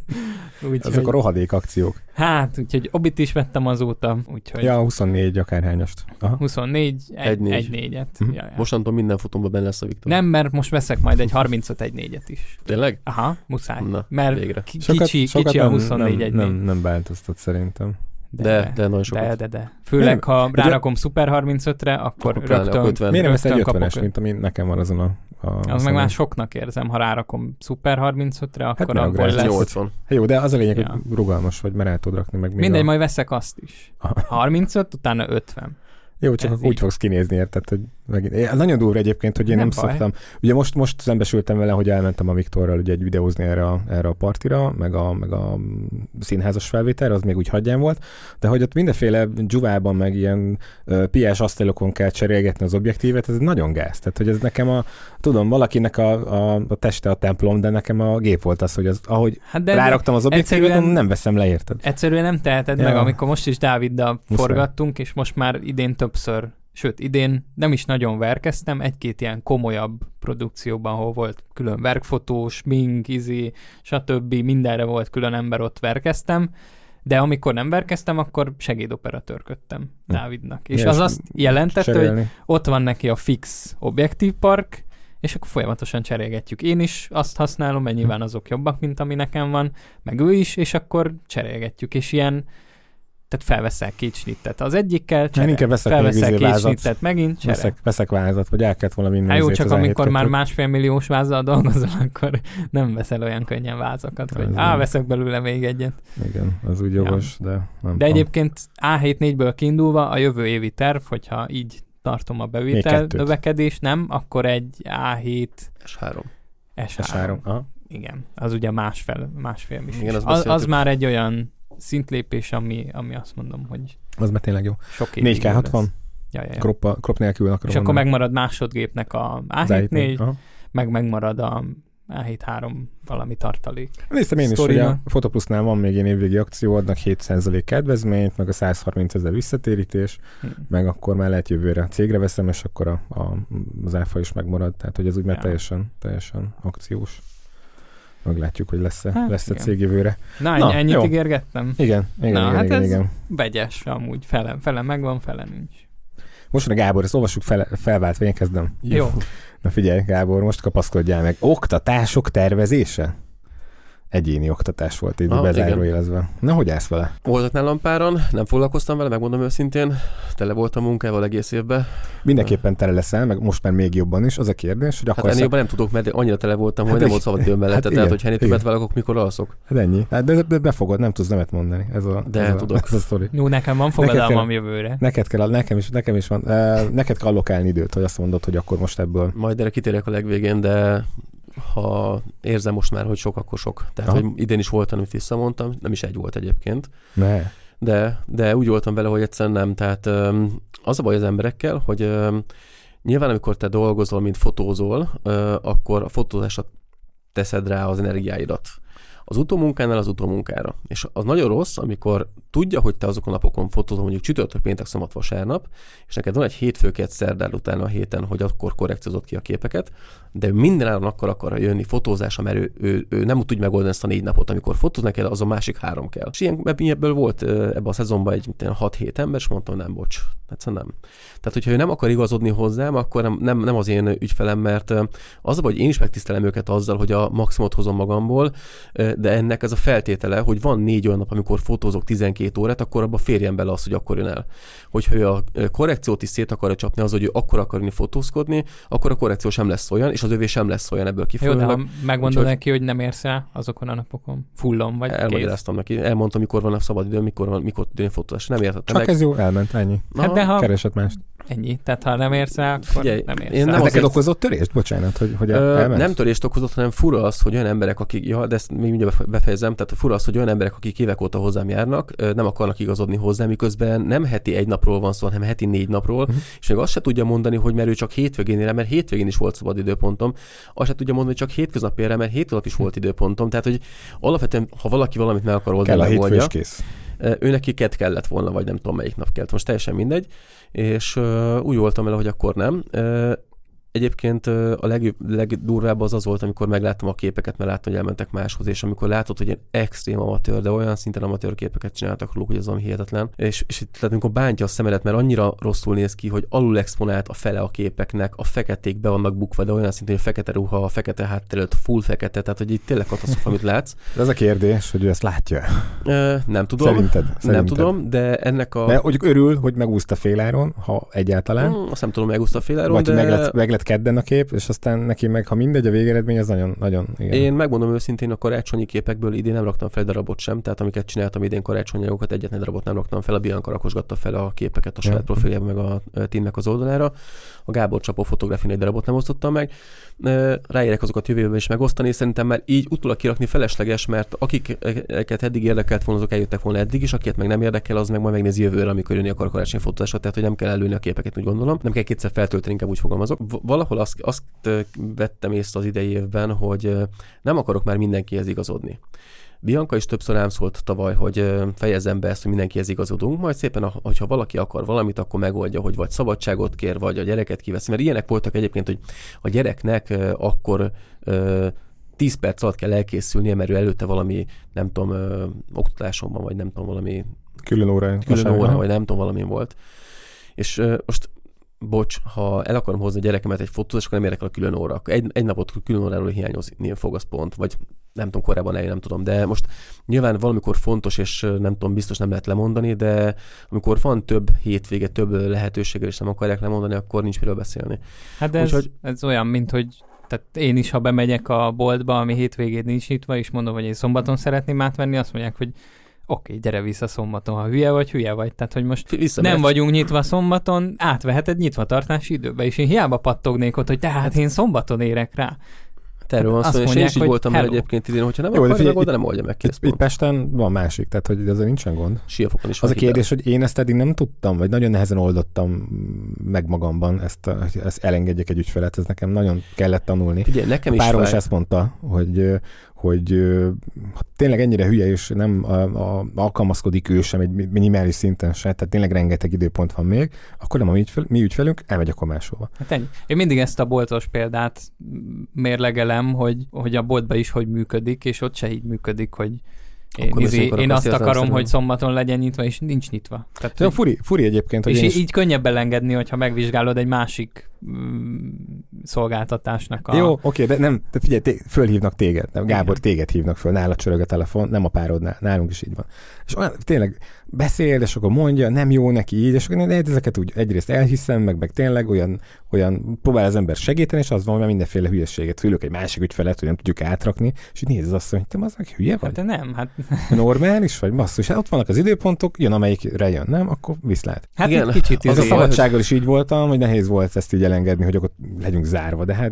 úgy, Azok a rohadék akciók. Hát, úgyhogy Obit is vettem azóta, úgyhogy Ja, 24 akárhányast. Aha. 24, egy, Egy négy. egy négyet. Mhm. Ja, ja. Mostantól minden fotómban benne lesz a Viktor. Nem, mert most veszek majd egy 35 egy négyet is. Tényleg? Aha, muszáj. Na, mert végre. ki, kicsi, kicsi a 24 egy nem, nem, nem változtat szerintem. De, de nagyon sokat. De, de, de. Főleg, Nem, ha de- rárakom Super 35-re, akkor, Akkor rögtön... akkor 50. Miért nem veszel egy rögtön 50-es, kapok- mint ami nekem van azon a... a Az meg már soknak érzem, ha rárakom Super 35-re, akkor ne abból lesz. 80. Hát Jó, de az a lényeg, Ja. hogy rugalmas vagy, mert el tudod rakni meg még Mindegy, a... majd veszek azt is. Aha. 35, utána 50. Jó, csak Ez úgy így. fogsz kinézni, érted, hogy megint... Nagyon durva egyébként, hogy én nem, Nem baj. szoktam. Ugye most, most szembesültem vele, hogy elmentem a Viktorral ugye egy videózni erre a, erre a partira, meg a, meg a színházas felvételre, az még úgy hagyján volt, de hogy ott mindenféle dzsuvában, meg ilyen uh, piás asztalokon kell cserélgetni az objektívet, ez nagyon gáz. Tehát, hogy ez nekem a, tudom, valakinek a, a, a teste a templom, de nekem a gép volt az, hogy az, ahogy Hát de ráraktam az objektívet, nem veszem le, érted? Egyszerűen nem teheted Ja. meg, amikor most is Dáviddal Muszáj. forgattunk, és most már idén többször, sőt idén nem is nagyon verkeztem, egy-két ilyen komolyabb produkcióban, ahol volt külön verkfotó, smink, izi, stb. mindenre volt külön ember, ott verkeztem, de amikor nem verkeztem, akkor segédoperatőrködtem Hm. Dávidnak. És Ja, az és azt jelentette, hogy ott van neki a fix objektív park, és akkor folyamatosan cserélgetjük. Én is azt használom, mert nyilván azok jobbak, mint ami nekem van, meg ő is, és akkor cserélgetjük, és ilyen tehát felveszel két snittet az egyikkel, cserélj, inkább veszek felveszel izé két vázat. snittet megint, cserélj. Veszek, veszek vázat, vagy el kellett volna vinni. Hát jó, csak az amikor A7-2-t. már másfél milliós vázzal dolgozol, akkor nem veszel olyan könnyen vázakat, hogy á, veszek belőle még egyet. Igen, az úgy jogos, de nem De tudom. egyébként A7-4-ből kiindulva a jövő évi terv, hogyha így tartom a bevétel növekedés, nem, akkor egy A7 S3. S3. S3. Aha. Igen, az ugye másfél, másfél is. Igen, az, az beszéltük. már egy olyan szintlépés, ami, ami azt mondom, hogy Az már tényleg jó. sok évig 4K60, lesz. Ja, ja, ja. crop, crop nélkül akarom És akkor mondani. megmarad másodgépnek a Az A7-4, Aha. meg megmarad a A7-3 valami tartalék. Néztem én is, hogy a Fotoplusznál van még ilyen évvégi akció, adnak 7% kedvezményt, meg a 130 ezer visszatérítés, Hm. meg akkor már lehet jövőre a cégre veszem, és akkor a, a, az áfa is megmarad, tehát hogy ez úgy már Ja. teljesen, teljesen akciós. Meglátjuk, hogy lesz-e, Hát, lesz-e igen. cég jövőre. Na, Na, ennyit jó. ígérgettem? Igen, igen, Na, igen, hát igen, ez- igen. Vegyes amúgy, fele, fele megvan, fele nincs. Most a Gábor, ezt olvassuk fel, felváltva, én kezdem. Jó. Na figyelj, Gábor, most kapaszkodjál meg. Oktatások tervezése? Egyéni oktatás volt így Ah, bezárójelezve. Na, hogy állsz vele? Voltak nálam páran, nem foglalkoztam vele, megmondom őszintén. Tele voltam munkával egész évben. Mindenképpen tele leszel, meg most már még jobban is. Az a kérdés, hogy Hát akkor ennél jobban nem tudok, mert annyira tele voltam, Hát hogy nem volt szabad idő mellette. Hát tehát, igen, hogyha ennél többet vele, akkor mikor alszok. Hát ennyi. Hát de, de befogod, nem tudsz nemet mondani. Ez a, De ez a, tudok. Ez a sztori. Jó, nekem van Neked fogadalmam kell- jövőre. Neked kell, nekem is, nekem is van, uh, neked kell allokálni időt, hogy azt mondod, hogy akkor most ebből. Majd erre kitérek a legvégén, de ha érzem most már, hogy sok, akkor sok. Tehát, Aha. hogy idén is volt, amit visszamondtam, nem is egy volt egyébként. Ne. de, de úgy voltam vele, hogy egyszerűen nem. Tehát az a baj az emberekkel, hogy nyilván amikor te dolgozol, mint fotózol, akkor a fotózásra teszed rá az energiáidat. Az utómunkánál az utómunkára. És az nagyon rossz, amikor tudja, hogy te azokon a napokon fotózol, mondjuk csütörtök, péntek, szombat, vasárnap, és neked van egy hétfőket szerdán utána a héten, hogy akkor korrekciózott ki a képeket, de minden áron akkor akar jönni fotózásra, mert ő, ő, ő, nem tud megoldani ezt a négy napot, amikor fotóz neked, az a másik három kell. És ilyen, ebből volt ö, ebben a szezonban egy mint ilyen 6-7 ember, és mondtam, nem, bocs, egyszerűen nem. Tehát, hogyha ő nem akar igazodni hozzám, akkor nem, nem, nem az én ügyfelem, mert az hogy én is megtisztelem őket azzal, hogy a maximumot hozom magamból, de ennek ez a feltétele, hogy van négy olyan nap, amikor fotózok 12 órát, akkor abba férjen bele az, hogy akkor jön el. Hogyha ő a korrekciót is szét akarja csapni, az, hogy ő akkor akar jönni fotózkodni, akkor a korrekció sem lesz olyan, és az övé sem lesz olyan ebből Jó, de kifolyólag. ha megmondod Úgyhogy- neki, hogy nem érsz el azokon a napokon, fullon vagy kész. Elmagyaráztam neki, elmondtam, mikor van a szabad idő, mikor van, mikor tud jönni fotózás. Nem értettem Csak meg. ez jó, elment, ennyi. Hát de ha, Keresett mást. Ennyi. Tehát ha nem érsz rá, akkor Figyelj, nem érsz én rá. Nem neked okozott törést? Bocsánat, hogy, hogy Ö, Nem törést okozott, hanem fura az, hogy olyan emberek, akik, ja, de ezt még mindjárt befejezem, tehát fura az, hogy olyan emberek, akik évek óta hozzám járnak, nem akarnak igazodni hozzá, miközben nem heti egy napról van szó, hanem heti négy napról, uh-huh. és még azt se tudja mondani, hogy mert ő csak hétvégén ér, mert hétvégén is volt szabad időpontom, azt se tudja mondani, hogy csak hétköznap ér, mert hétköznap is volt időpontom. Tehát, hogy alapvetően, ha valaki valamit meg akar oldani, Kell a megoldja, kész. Ő neki kett kellett volna, vagy nem tudom melyik nap kellett, most teljesen mindegy, és úgy voltam vele, hogy akkor nem. Egyébként a leg, legdurvább az az volt, amikor megláttam a képeket, mert láttam, hogy elmentek máshoz, és amikor látod, hogy ilyen extrém amatőr, de olyan szinten amatőr képeket csináltak róluk, hogy az ami hihetetlen. És, és itt, tehát amikor bántja a szemedet, mert annyira rosszul néz ki, hogy alul exponált a fele a képeknek, a feketék be vannak bukva, de olyan szinten, hogy a fekete ruha, a fekete hátterült, full fekete, tehát hogy itt tényleg katasztrofa, amit látsz. De ez a kérdés, hogy ő ezt látja. E, nem tudom. Szerinted? Szerinted? Nem tudom, de ennek a... De hogy örül, hogy megúszta féláron, ha egyáltalán. Hmm, azt nem tudom, megúszta féláron, Vagy de... meg lett, meg lett kedden a kép, és aztán neki meg, ha mindegy, a végeredmény az nagyon, nagyon igen. Én megmondom őszintén, a karácsonyi képekből idén nem raktam fel darabot sem, tehát amiket csináltam idén karácsonyokat, egyetlen darabot nem raktam fel, a Bianca rakosgatta fel a képeket a saját profiljában, meg a teamnek az oldalára. A Gábor Csapó fotográfin egy darabot nem osztottam meg. Ráérek azokat jövőben is megosztani, szerintem már így utólag kirakni felesleges, mert akiket eddig érdekelt volna, azok eljöttek volna eddig is, akiket meg nem érdekel, az meg majd megnézi jövőre, amikor jönni akar karácsonyi fotózásra, tehát hogy nem kell előni a képeket, úgy gondolom. Nem kell kétszer feltölteni, inkább úgy fogalmazok. Valahol azt, azt vettem észre az idei évben, hogy nem akarok már mindenkihez igazodni. Bianca is többször rám szólt tavaly, hogy fejezzem be ezt, hogy mindenkihez igazodunk, majd szépen, hogyha valaki akar valamit, akkor megoldja, hogy vagy szabadságot kér, vagy a gyereket kiveszi. Mert ilyenek voltak egyébként, hogy a gyereknek akkor 10 perc alatt kell elkészülnie, mert ő előtte valami, nem tudom, oktatáson van, vagy nem tudom, valami külön óra, külön óra, vagy nem tudom, valami volt. És most bocs, ha el akarom hozni a gyerekemet egy fotóz, akkor nem érek el a külön óra. Egy, egy napot külön óráról hiányozni fog az pont, vagy nem tudom, korábban eljön, nem tudom, de most nyilván valamikor fontos, és nem tudom, biztos nem lehet lemondani, de amikor van több hétvége, több lehetőséggel, és nem akarják lemondani, akkor nincs miről beszélni. Hát de ez, Úgyhogy... ez olyan, mint hogy tehát én is, ha bemegyek a boltba, ami hétvégén nincs nyitva, és mondom, hogy én szombaton szeretném átvenni, azt mondják, hogy oké, gyere vissza szombaton, ha hülye vagy, hülye vagy. Tehát, hogy most vissza nem vagyunk nyitva szombaton, átveheted nyitva tartási időbe, és én hiába pattognék ott, hogy tehát én szombaton érek rá. Erről van szó, és én is így voltam el egyébként idén, hogyha nem Jó, akarja megoldani, nem oldja meg ki. Itt, itt Pesten van másik, tehát hogy ezzel nincsen gond. Siafokon is Az a kérdés, hogy én ezt eddig nem tudtam, vagy nagyon nehezen oldottam meg magamban, ezt, ezt elengedjek egy ügyfelet, ez nekem nagyon kellett tanulni. Figyelj, nekem is Párom is ezt mondta, hogy hogy ha tényleg ennyire hülye, és nem a, a, alkalmazkodik ő sem egy minimális szinten se, tehát tényleg rengeteg időpont van még, akkor nem a mi, ügyfel, mi ügyfelünk, elmegy akkor máshova. Hát ennyi. Én mindig ezt a boltos példát mérlegelem, hogy, hogy a boltba is hogy működik, és ott se így működik, hogy én, izé, én azt akarom, hogy szombaton legyen nyitva, és nincs nyitva. Tehát, hogy, furi, furi egyébként. Hogy és is... így könnyebb elengedni, hogyha megvizsgálod egy másik mm, szolgáltatásnak a... Jó, oké, de nem, te figyelj, té- fölhívnak téged, nem, Gábor, Igen. téged hívnak föl, nála csörög a telefon, nem a párodnál, nálunk is így van. És olyan, tényleg beszél, és akkor mondja, nem jó neki így, és akkor én ezeket úgy egyrészt elhiszem, meg, meg tényleg olyan, olyan próbál az ember segíteni, és az van, hogy mindenféle hülyeséget fülök egy másik ügyfelet, hogy nem tudjuk átrakni, és így néz azt, hogy te az, aki hülye vagy? Hát de nem, hát... Normális vagy, basszus, hát ott vannak az időpontok, jön amelyikre jön, nem, akkor viszlát. Hát Igen, kicsit az a izé- szabadsággal is így voltam, hogy nehéz volt ezt így elengedni, hogy akkor legyünk zárva, de hát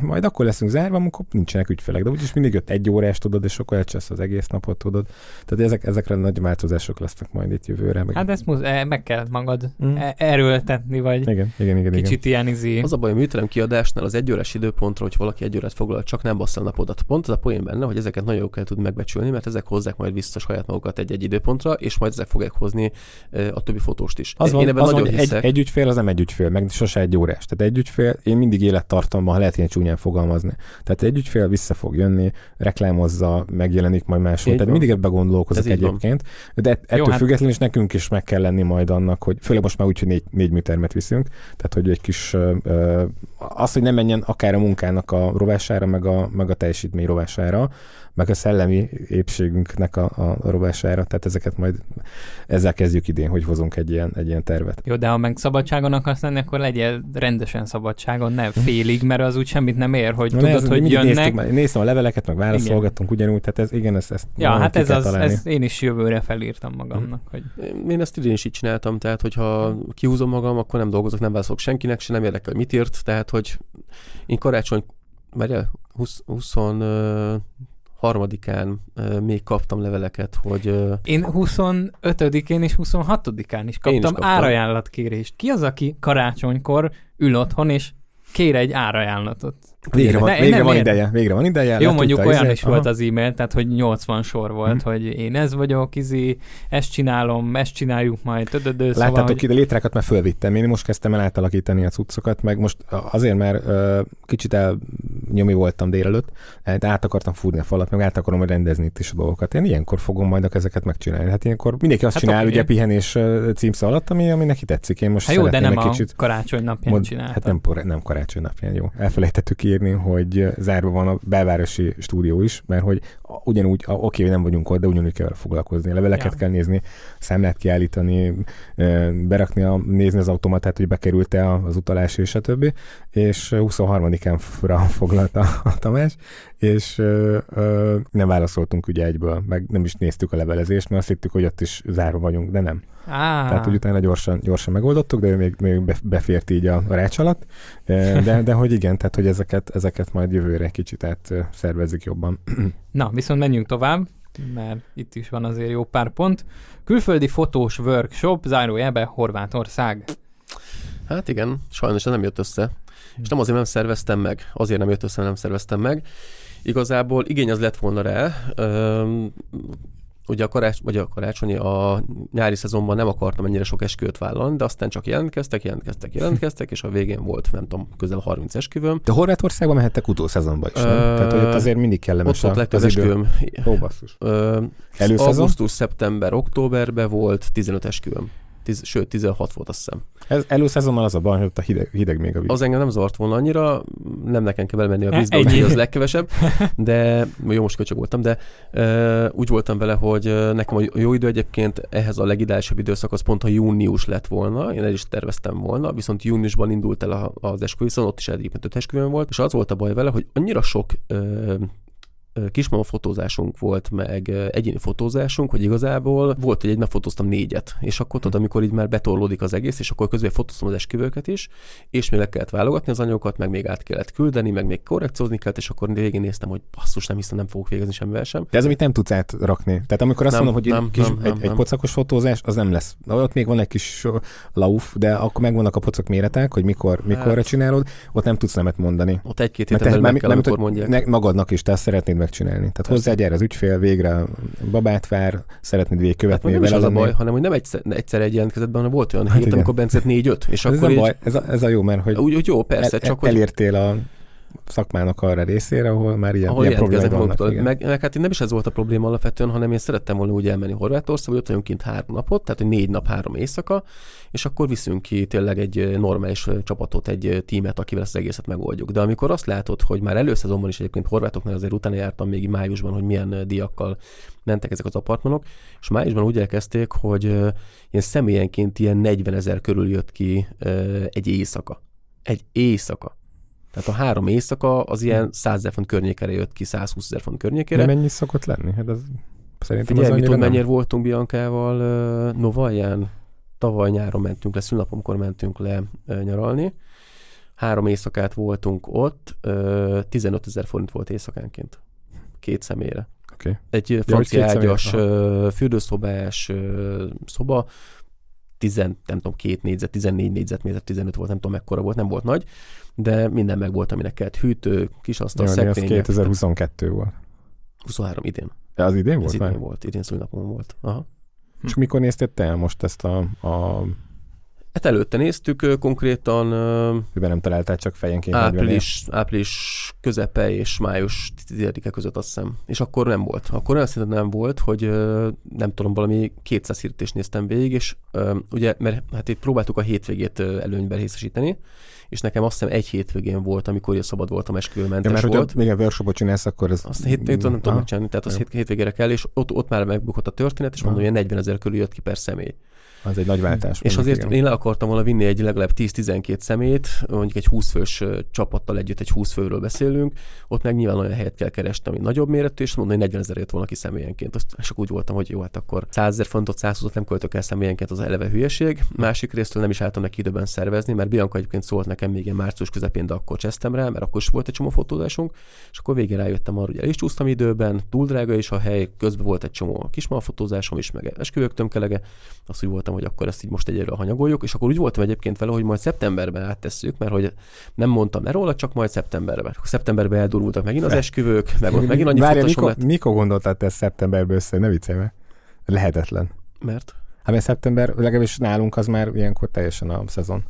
majd akkor leszünk zárva, amikor nincsenek ügyfelek, de úgyis mindig jött egy órás, tudod, és akkor elcsesz az egész napot, tudod. Tehát ezek, ezekre nagy változások lesznek majd itt jövőre. Meg... Hát ezt musz, e, meg kell magad mm. erőltetni, vagy igen, igen, igen, kicsit igen. ilyen izé. Az a baj, a műterem kiadásnál az egy órás időpontra, hogy valaki egy órát foglal, csak nem bassza a napodat. Pont az a poén benne, hogy ezeket nagyon jól kell tudni megbecsülni, mert ezek hozzák majd vissza saját magukat egy-egy időpontra, és majd ezek fogják hozni a többi fotóst is. Az van, ebben az nagyon van, egy, egy, ügyfél az nem egy ügyfél, meg sose egy órás. Tehát egy ügyfél, én mindig élettartamban, ha lehet ilyen csúnyán fogalmazni. Tehát egy ügyfél vissza fog jönni, reklámozza, megjelenik majd máshol. Tehát mindig ebbe gondolkozok egyébként. De ettől Jó, hát... függetlenül is nekünk is meg kell lenni majd annak, hogy főleg most már úgy, hogy négy, négy műtermet viszünk, tehát hogy egy kis az, hogy nem menjen akár a munkának a rovására, meg a, meg a teljesítmény rovására, meg a szellemi épségünknek a, a rovására, tehát ezeket majd ezzel kezdjük idén, hogy hozunk egy ilyen, egy ilyen tervet. Jó, de ha meg szabadságon akarsz lenni, akkor legyél rendesen szabadságon, nem félig, mert az úgy semmit nem ér, hogy Na, tudod, ez, hogy jönnek. Néztük, néztem a leveleket, meg válaszolgattunk igen. ugyanúgy, tehát ez, igen, ezt, ezt Ja, hát ez az, ez én is jövőre felírtam magamnak. Hogy... Én ezt idén is így csináltam, tehát hogyha kihúzom magam, akkor nem dolgozok, nem válaszolok senkinek, se nem érdekel, mit írt, tehát hogy én karácsony, mert 20, 20 harmadikán még kaptam leveleket, hogy... Én 25-én és 26-án is kaptam, is kaptam árajánlatkérést. Ki az, aki karácsonykor ül otthon, és kér egy árajánlatot? Végre van, végre van ideje, végre van ideje. Jó, mondjuk olyan izé, is aha. volt az e-mail, tehát hogy 80 sor volt, hmm. hogy én ez vagyok, izi, ezt csinálom, ezt csináljuk majd. Dödödö, szóval, Láttátok, hogy... a létrákat már fölvittem. Én most kezdtem el átalakítani a cuccokat, meg most azért, mert uh, kicsit elnyomi voltam délelőtt, hát át akartam fúrni a falat, meg át akarom rendezni itt is a dolgokat. Én ilyenkor fogom majd ezeket megcsinálni. Hát ilyenkor mindenki azt hát csinál, okay. ugye pihenés címsze alatt, ami, ami neki tetszik. Én most hát jó, de nem a kicsit... karácsony napján mod... Hát nem, nem karácsony napján, jó. Elfelejtettük ki írni, hogy zárva van a belvárosi stúdió is, mert hogy ugyanúgy, oké, hogy nem vagyunk ott, de ugyanúgy kell foglalkozni. Leveleket ja. kell nézni, számlát kiállítani, berakni, a, nézni az automatát, hogy bekerült-e az utalás és a többi, és 23-án foglalta a Tamás, és ö, ö, nem válaszoltunk ugye egyből, meg nem is néztük a levelezést, mert azt hittük, hogy ott is zárva vagyunk, de nem. Ah. Tehát, hogy utána gyorsan, gyorsan megoldottuk, de ő még, még befért így a, a rács alatt. De, de hogy igen, tehát, hogy ezeket, ezeket majd jövőre kicsit át szervezzük jobban. Na, viszont menjünk tovább, mert itt is van azért jó pár pont. Külföldi fotós workshop, zárójelbe Horvátország. Hát igen, sajnos ez nem jött össze. És nem azért nem szerveztem meg, azért nem jött össze, nem szerveztem meg. Igazából igény az lett volna rá, ugye a, karács, vagy a karácsonyi, a nyári szezonban nem akartam ennyire sok esküvőt vállalni, de aztán csak jelentkeztek, jelentkeztek, jelentkeztek, és a végén volt, nem tudom, közel 30 esküvőm. De Horvátországban mehettek utószezonban is, nem? Ö... Tehát, hogy ott azért mindig kellemes ott, ott legtöbb esküvőm. Ó, basszus. Augusztus, szeptember, októberben volt 15 esküvőm tiz, sőt 16 volt azt hiszem. Ez előszezonban az a baj, hogy a hideg, hideg még a víz. Az engem nem zavart volna annyira, nem nekem kell belemenni a vízbe, hogy az legkevesebb, de jó, most köcsög voltam, de uh, úgy voltam vele, hogy nekem a jó idő egyébként ehhez a legideálisabb időszak az pont a június lett volna, én el is terveztem volna, viszont júniusban indult el az esküvő, ott is egyébként öt esküvőn volt, és az volt a baj vele, hogy annyira sok uh, kismama fotózásunk volt, meg egyéni fotózásunk, hogy igazából volt, hogy egy nap fotóztam négyet, és akkor tudod, amikor így már betorlódik az egész, és akkor közben fotóztam az esküvőket is, és még le kellett válogatni az anyagokat, meg még át kellett küldeni, meg még korrekciózni kellett, és akkor végén néztem, hogy basszus, nem hiszem, nem fogok végezni semmivel sem. De ez, amit nem tudsz átrakni. Tehát amikor azt nem, mondom, hogy nem, kis, nem, egy, nem, egy pocakos fotózás, az nem lesz. Ott még van egy kis lauf, de akkor megvannak a pocak méretek, hogy mikor, mikorra hát. csinálod, ott nem tudsz nemet mondani. Ott egy-két héten meg kell, amikor mondják. Magadnak is, te szeretnéd megcsinálni. Tehát hozzá gyere az ügyfél, végre babát vár, szeretnéd végigkövetni. Hát, nem is az a baj, hanem hogy nem egyszer, egyszer egy jelentkezetben, hanem volt olyan hát igen. amikor Bencet négy-öt. És ez akkor így... baj, ez, a, ez a jó, mert hogy, úgy, úgy jó, persze, el, csak hogy... elértél a szakmának arra részére, ahol már ilyen, ahol ilyen problémák vannak. Meg, meg, hát nem is ez volt a probléma alapvetően, hanem én szerettem volna úgy elmenni Horvátországba, hogy ott vagyunk kint három napot, tehát hogy négy nap, három éjszaka, és akkor viszünk ki tényleg egy normális csapatot, egy tímet, akivel ezt az egészet megoldjuk. De amikor azt látod, hogy már előszezonban is egyébként horvátoknál azért utána jártam még májusban, hogy milyen diakkal mentek ezek az apartmanok, és májusban úgy elkezdték, hogy ilyen személyenként ilyen 40 ezer körül jött ki egy éjszaka. Egy éjszaka. Tehát a három éjszaka az ilyen 100 ezer font környékére jött ki, 120 ezer font környékére. De mennyi szokott lenni? Hát az szerintem Figyelj, az mit mennyire voltunk Biancával uh, Novalján? Tavaly nyáron mentünk le, szülnapomkor mentünk le uh, nyaralni. Három éjszakát voltunk ott, uh, 15 ezer forint volt éjszakánként. Két személyre. Okay. Egy francia ágyas, uh, fürdőszobás uh, szoba, 10, nem tudom, két négyzet, 14 négyzetméter, 15 volt, nem tudom mekkora volt, nem volt nagy, de minden meg volt, aminek kellett hűtő, kis asztal, szekrények. 2022 volt. 23 idén. De az idén volt? Ez idén volt, idén szülinapon volt. Aha. És hm. mikor nézted te most ezt a, a Hát előtte néztük konkrétan... Miben nem találtál csak fejenként? Április, április közepe és május 10-e között azt hiszem. És akkor nem volt. Akkor olyan szinten nem volt, hogy nem tudom, valami 200 hirdetést néztem végig, és ugye, mert hát itt próbáltuk a hétvégét előnyben részesíteni, és nekem azt hiszem egy hétvégén volt, amikor szabad voltam esküvőmentes ja, mert volt. még a workshopot csinálsz, akkor ez... Azt hét, hét, nem tudom megcsinálni, tehát az hét, hétvégére kell, és ott, ott már megbukott a történet, és mondom, hogy 40 ezer körül jött ki per személy. Az egy nagy váltás. És azért igen. én le akartam volna vinni egy legalább 10-12 szemét, mondjuk egy 20 fős csapattal együtt, egy 20 főről beszélünk, ott meg nyilván olyan helyet kell keresni, ami nagyobb méretű, és mondani, hogy 40 ezer jött volna ki személyenként. Azt, akkor úgy voltam, hogy jó, hát akkor 100 ezer fontot, 120 nem költök el személyenként, az eleve hülyeség. Másik részről nem is álltam neki időben szervezni, mert Bianca egyébként szólt nekem még ilyen március közepén, de akkor csesztem rá, mert akkor is volt egy csomó fotózásunk, és akkor végén rájöttem arra, hogy el is csúsztam időben, túl drága is a hely, közben volt egy csomó kismalfotózásom is, meg esküvők tömkelege. Azt úgy voltam, hogy akkor ezt így most egyelőre hanyagoljuk, és akkor úgy voltam egyébként vele, hogy majd szeptemberben áttesszük, mert hogy nem mondtam le róla, csak majd szeptemberben. Szeptemberben eldurultak megint az esküvők, meg ott megint annyi Várja, mikor, lett. mikor gondoltad ezt szeptemberben össze? Ne viccelj Lehetetlen. Mert? Hát mert szeptember, legalábbis nálunk az már ilyenkor teljesen a szezon.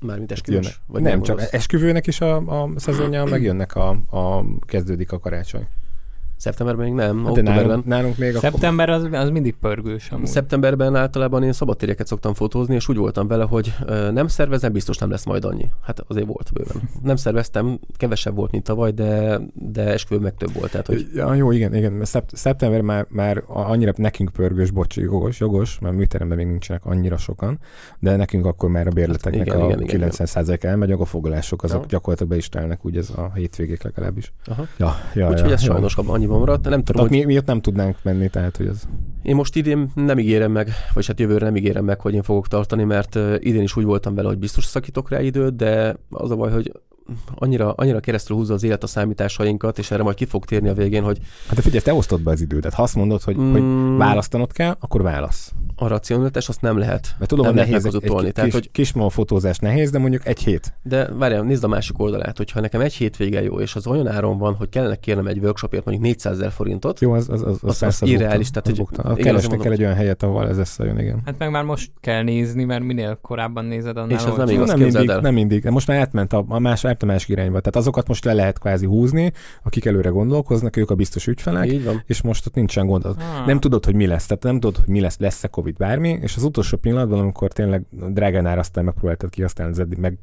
Mármint esküvős? Vagy nem, nem csak esküvőnek is a, a szezonja, megjönnek a, a, kezdődik a karácsony. Szeptemberben még nem, hát nálunk, nálunk még Szeptember az, az mindig pörgős. Amúgy. Szeptemberben általában én szabadtéreket szoktam fotózni, és úgy voltam vele, hogy ö, nem szervezem, biztos nem lesz majd annyi. Hát azért volt bőven. Nem szerveztem, kevesebb volt, mint tavaly, de, de esküvő meg több volt. Tehát, hogy... ja, jó, igen, igen. Szept- szeptember már, már annyira nekünk pörgős, bocs, jogos, jogos, mert műteremben még nincsenek annyira sokan, de nekünk akkor már a bérleteknek igen, a igen, 90 igen, elmegy, a foglalások azok ja. gyakorlatilag be is telnek, úgy ez a hétvégék legalábbis. Aha. Ja, ja, Úgyhogy ja, ez ja. sajnos annyi maradt. Nem tudom, hogy... mi, miért nem tudnánk menni, tehát hogy az... Én most idén nem ígérem meg, vagy hát jövőre nem ígérem meg, hogy én fogok tartani, mert idén is úgy voltam vele, hogy biztos szakítok rá időt, de az a baj, hogy annyira, annyira keresztül húzza az élet a számításainkat, és erre majd ki fog térni a végén, hogy... Hát de figyelj, te osztod be az idődet. Ha azt mondod, hogy, mm, hogy választanod kell, akkor válasz. A racionalitás azt nem lehet. Mert tudom, nem hogy nehéz egy, egy tehát, kis, hogy... kismol fotózás nehéz, de mondjuk egy hét. De várjál, nézd a másik oldalát, hogyha nekem egy hét vége jó, és az olyan áron van, hogy kellene kérnem egy workshopért mondjuk 400 ezer forintot, jó, az, az, az, az, az, az irreális. Tehát, hogy a keresni kell egy olyan helyet, ahol ez összejön, igen. Hát meg már most kell nézni, mert minél korábban nézed, annál És ez nem igaz, nem mindig, nem mindig. Most már átment a, a más, a másik irányba. Tehát azokat most le lehet kvázi húzni, akik előre gondolkoznak, ők a biztos ügyfelek, és most ott nincsen gond. Ah. Nem tudod, hogy mi lesz. Tehát nem tudod, hogy mi lesz, lesz-e Covid bármi, és az utolsó pillanatban, amikor tényleg drágán árasztál, megpróbáltad kihasználni az eddig, meg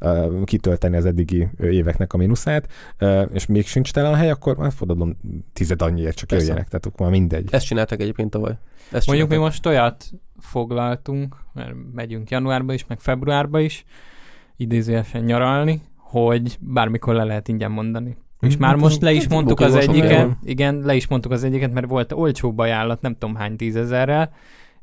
uh, kitölteni az eddigi éveknek a mínuszát, uh, és még sincs tele a hely, akkor hát fordulom tized annyiért csak Persze. jöjjenek, tehát akkor már mindegy. Ezt csináltak egyébként tavaly. Ezt Mondjuk csináltak. mi most olyat foglaltunk, mert megyünk januárba is, meg februárba is, idézőesen nyaralni, hogy bármikor le lehet ingyen mondani. És mhm. már hát most le is mondtuk az egyiket, igen, le is mondtuk az egyiket, mert volt olcsóbb ajánlat, nem tudom hány tízezerrel,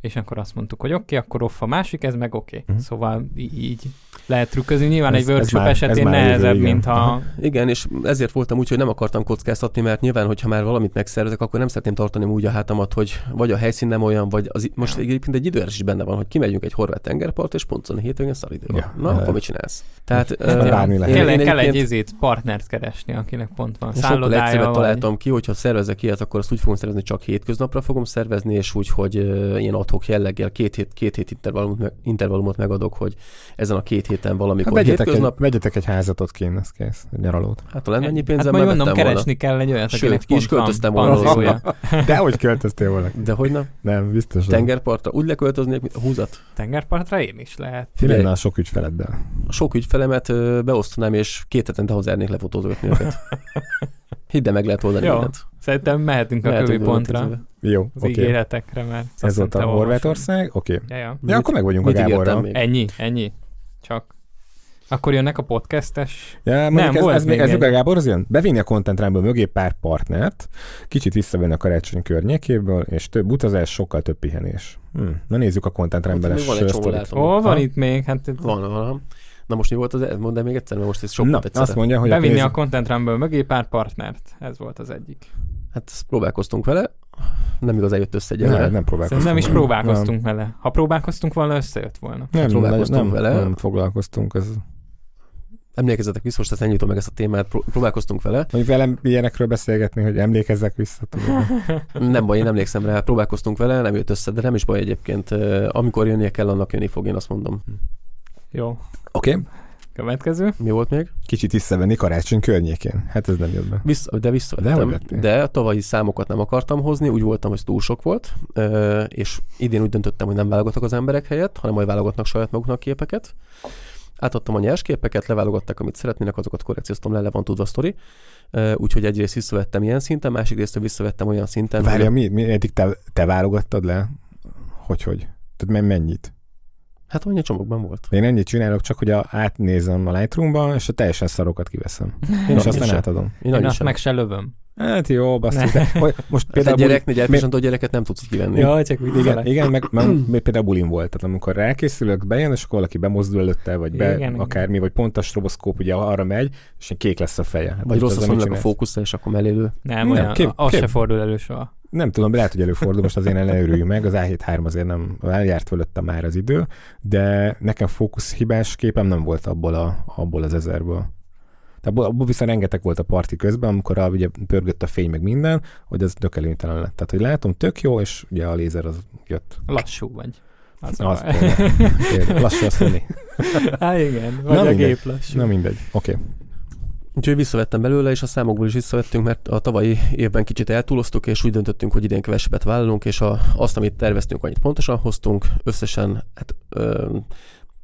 és akkor azt mondtuk, hogy oké, okay, akkor off a másik, ez meg oké. Okay. Uh-huh. Szóval így lehet trükközni. Nyilván ez, egy workshop már, esetén nehezebb, jövő, mint ha... Igen, és ezért voltam úgy, hogy nem akartam kockáztatni, mert nyilván, hogyha már valamit megszervezek, akkor nem szeretném tartani úgy a hátamat, hogy vagy a helyszín nem olyan, vagy az, most egyébként egy időres is benne van, hogy kimegyünk egy horvát tengerpart, és pont a hétvégén szar idő Ja, Na, akkor mit csinálsz? Tehát uh, bármi lehet. Kell, kell egy izét, partnert keresni, akinek pont van szállodája. Sokkal vagy... találtam ki, hogyha szervezek ilyet, akkor azt úgy fogom szervezni, csak hétköznapra fogom szervezni, és úgy, hogy uh, ilyen adhok jelleggel két hét, két hét intervallumot, intervallumot megadok, hogy ezen a két héten valamikor hát vegyetek hétköznap... Egy, vegyetek egy házatot kéne, ez kész, egy nyaralót. Hát ha lenne ennyi pénzem, hát majd mondom, keresni kell egy olyat, Sőt, ki is költöztem volna. De hogy költöztél volna? De hogy nem? Nem, biztos. Tengerpartra úgy leköltöznék, mint a húzat. Tengerpartra én is lehet. A sok ügyfeleddel? A sok ügyfelemet beosztanám, és két hetente hozzáérnék lefotózgatni őket. Hidd meg lehet oldani Jó. mindent. Szerintem mehetünk, mehetünk a kövi pontra. Jó, az okay. ígéretekre, mert Ez volt a Horvátország, oké. Okay. Ja, ja. ja, akkor meg vagyunk a Gáborral. Ennyi, ennyi. Csak akkor jönnek a podcastes. Ja, nem, ez, ez, még ez, ez a Gábor az jön? Bevinni a Content mögé pár partnert, kicsit visszavenni a karácsony környékéből, és több utazás, sokkal több pihenés. Hm. Na nézzük a Content Rumble-es Ó, van itt még. Hát, van, van. Na most mi volt az, mondd el még egyszer, mert most ez sok Na, azt mondja, hogy Bevinni a, a Content Rumble mögé pár partnert. Ez volt az egyik. Hát ezt próbálkoztunk vele, nem igazán jött össze egyelőre. Nem, nem próbálkoztunk. Nem is próbálkoztunk nem. vele. Ha próbálkoztunk volna, összejött volna. Nem, hát próbálkoztunk nem, vele. Nem foglalkoztunk. Ez... Emlékezzetek vissza, most ezt meg ezt a témát, próbálkoztunk vele. Hogy velem ilyenekről beszélgetni, hogy emlékezzek vissza. nem baj, én emlékszem rá, próbálkoztunk vele, nem jött össze, de nem is baj egyébként. Amikor jönnie kell, annak jönni fog, én azt mondom. Jó. Oké. Okay. Következő. Mi volt még? Kicsit visszavenni karácsony környékén. Hát ez nem jött be. Vissza, de visszavettem. De, de a tavalyi számokat nem akartam hozni, úgy voltam, hogy túl sok volt, és idén úgy döntöttem, hogy nem válogatok az emberek helyett, hanem majd válogatnak saját maguknak képeket. Átadtam a nyers képeket, leválogatták, amit szeretnének, azokat korrekcióztam le, le van tudva a sztori. Úgyhogy egyrészt visszavettem ilyen szinten, másik részt visszavettem olyan szinten. Várja, hogy... mi, mi eddig te, te válogattad le? Hogy, hogy? Tehát mennyit? Hát annyi csomagban volt. Én ennyit csinálok, csak hogy a, átnézem a Lightroom-ba, és a teljesen szarokat kiveszem. Én és aztán átadom. Én, Én azt meg se lövöm. Hát jó, basszus. De, most hát például egy gyerek, négy elpisantó gyereket nem tudsz kivenni. Ja, csak úgy igen, igen, meg, meg, meg például bulim volt. Tehát amikor rákészülök, bejön, és akkor valaki bemozdul előtte, vagy be, igen, akármi, igen. vagy pont a stroboszkóp ugye arra megy, és kék lesz a feje. Hát vagy rossz az a fókusz, és akkor mellélő. Nem, nem olyan, kép, az kép. se fordul elő soha. Nem tudom, lehet, hogy előfordul, most azért ne örüljünk meg, az A7-3 azért nem eljárt fölötte már az idő, de nekem fókusz hibás képem nem volt abból, a, abból az ezerből. Tehát abból viszont rengeteg volt a parti közben, amikor a, ugye pörgött a fény meg minden, hogy az tök előnytelen lett. Tehát, hogy látom, tök jó, és ugye a lézer az jött. Lassú vagy. Az, az lassú azt mondani. Há, igen, vagy Na a mindegy. gép lassú. Na mindegy, oké. Okay. Úgyhogy visszavettem belőle, és a számokból is visszavettünk, mert a tavalyi évben kicsit eltúloztuk, és úgy döntöttünk, hogy idén kevesebbet vállalunk, és a, azt, amit terveztünk, annyit pontosan hoztunk. Összesen hát, ö,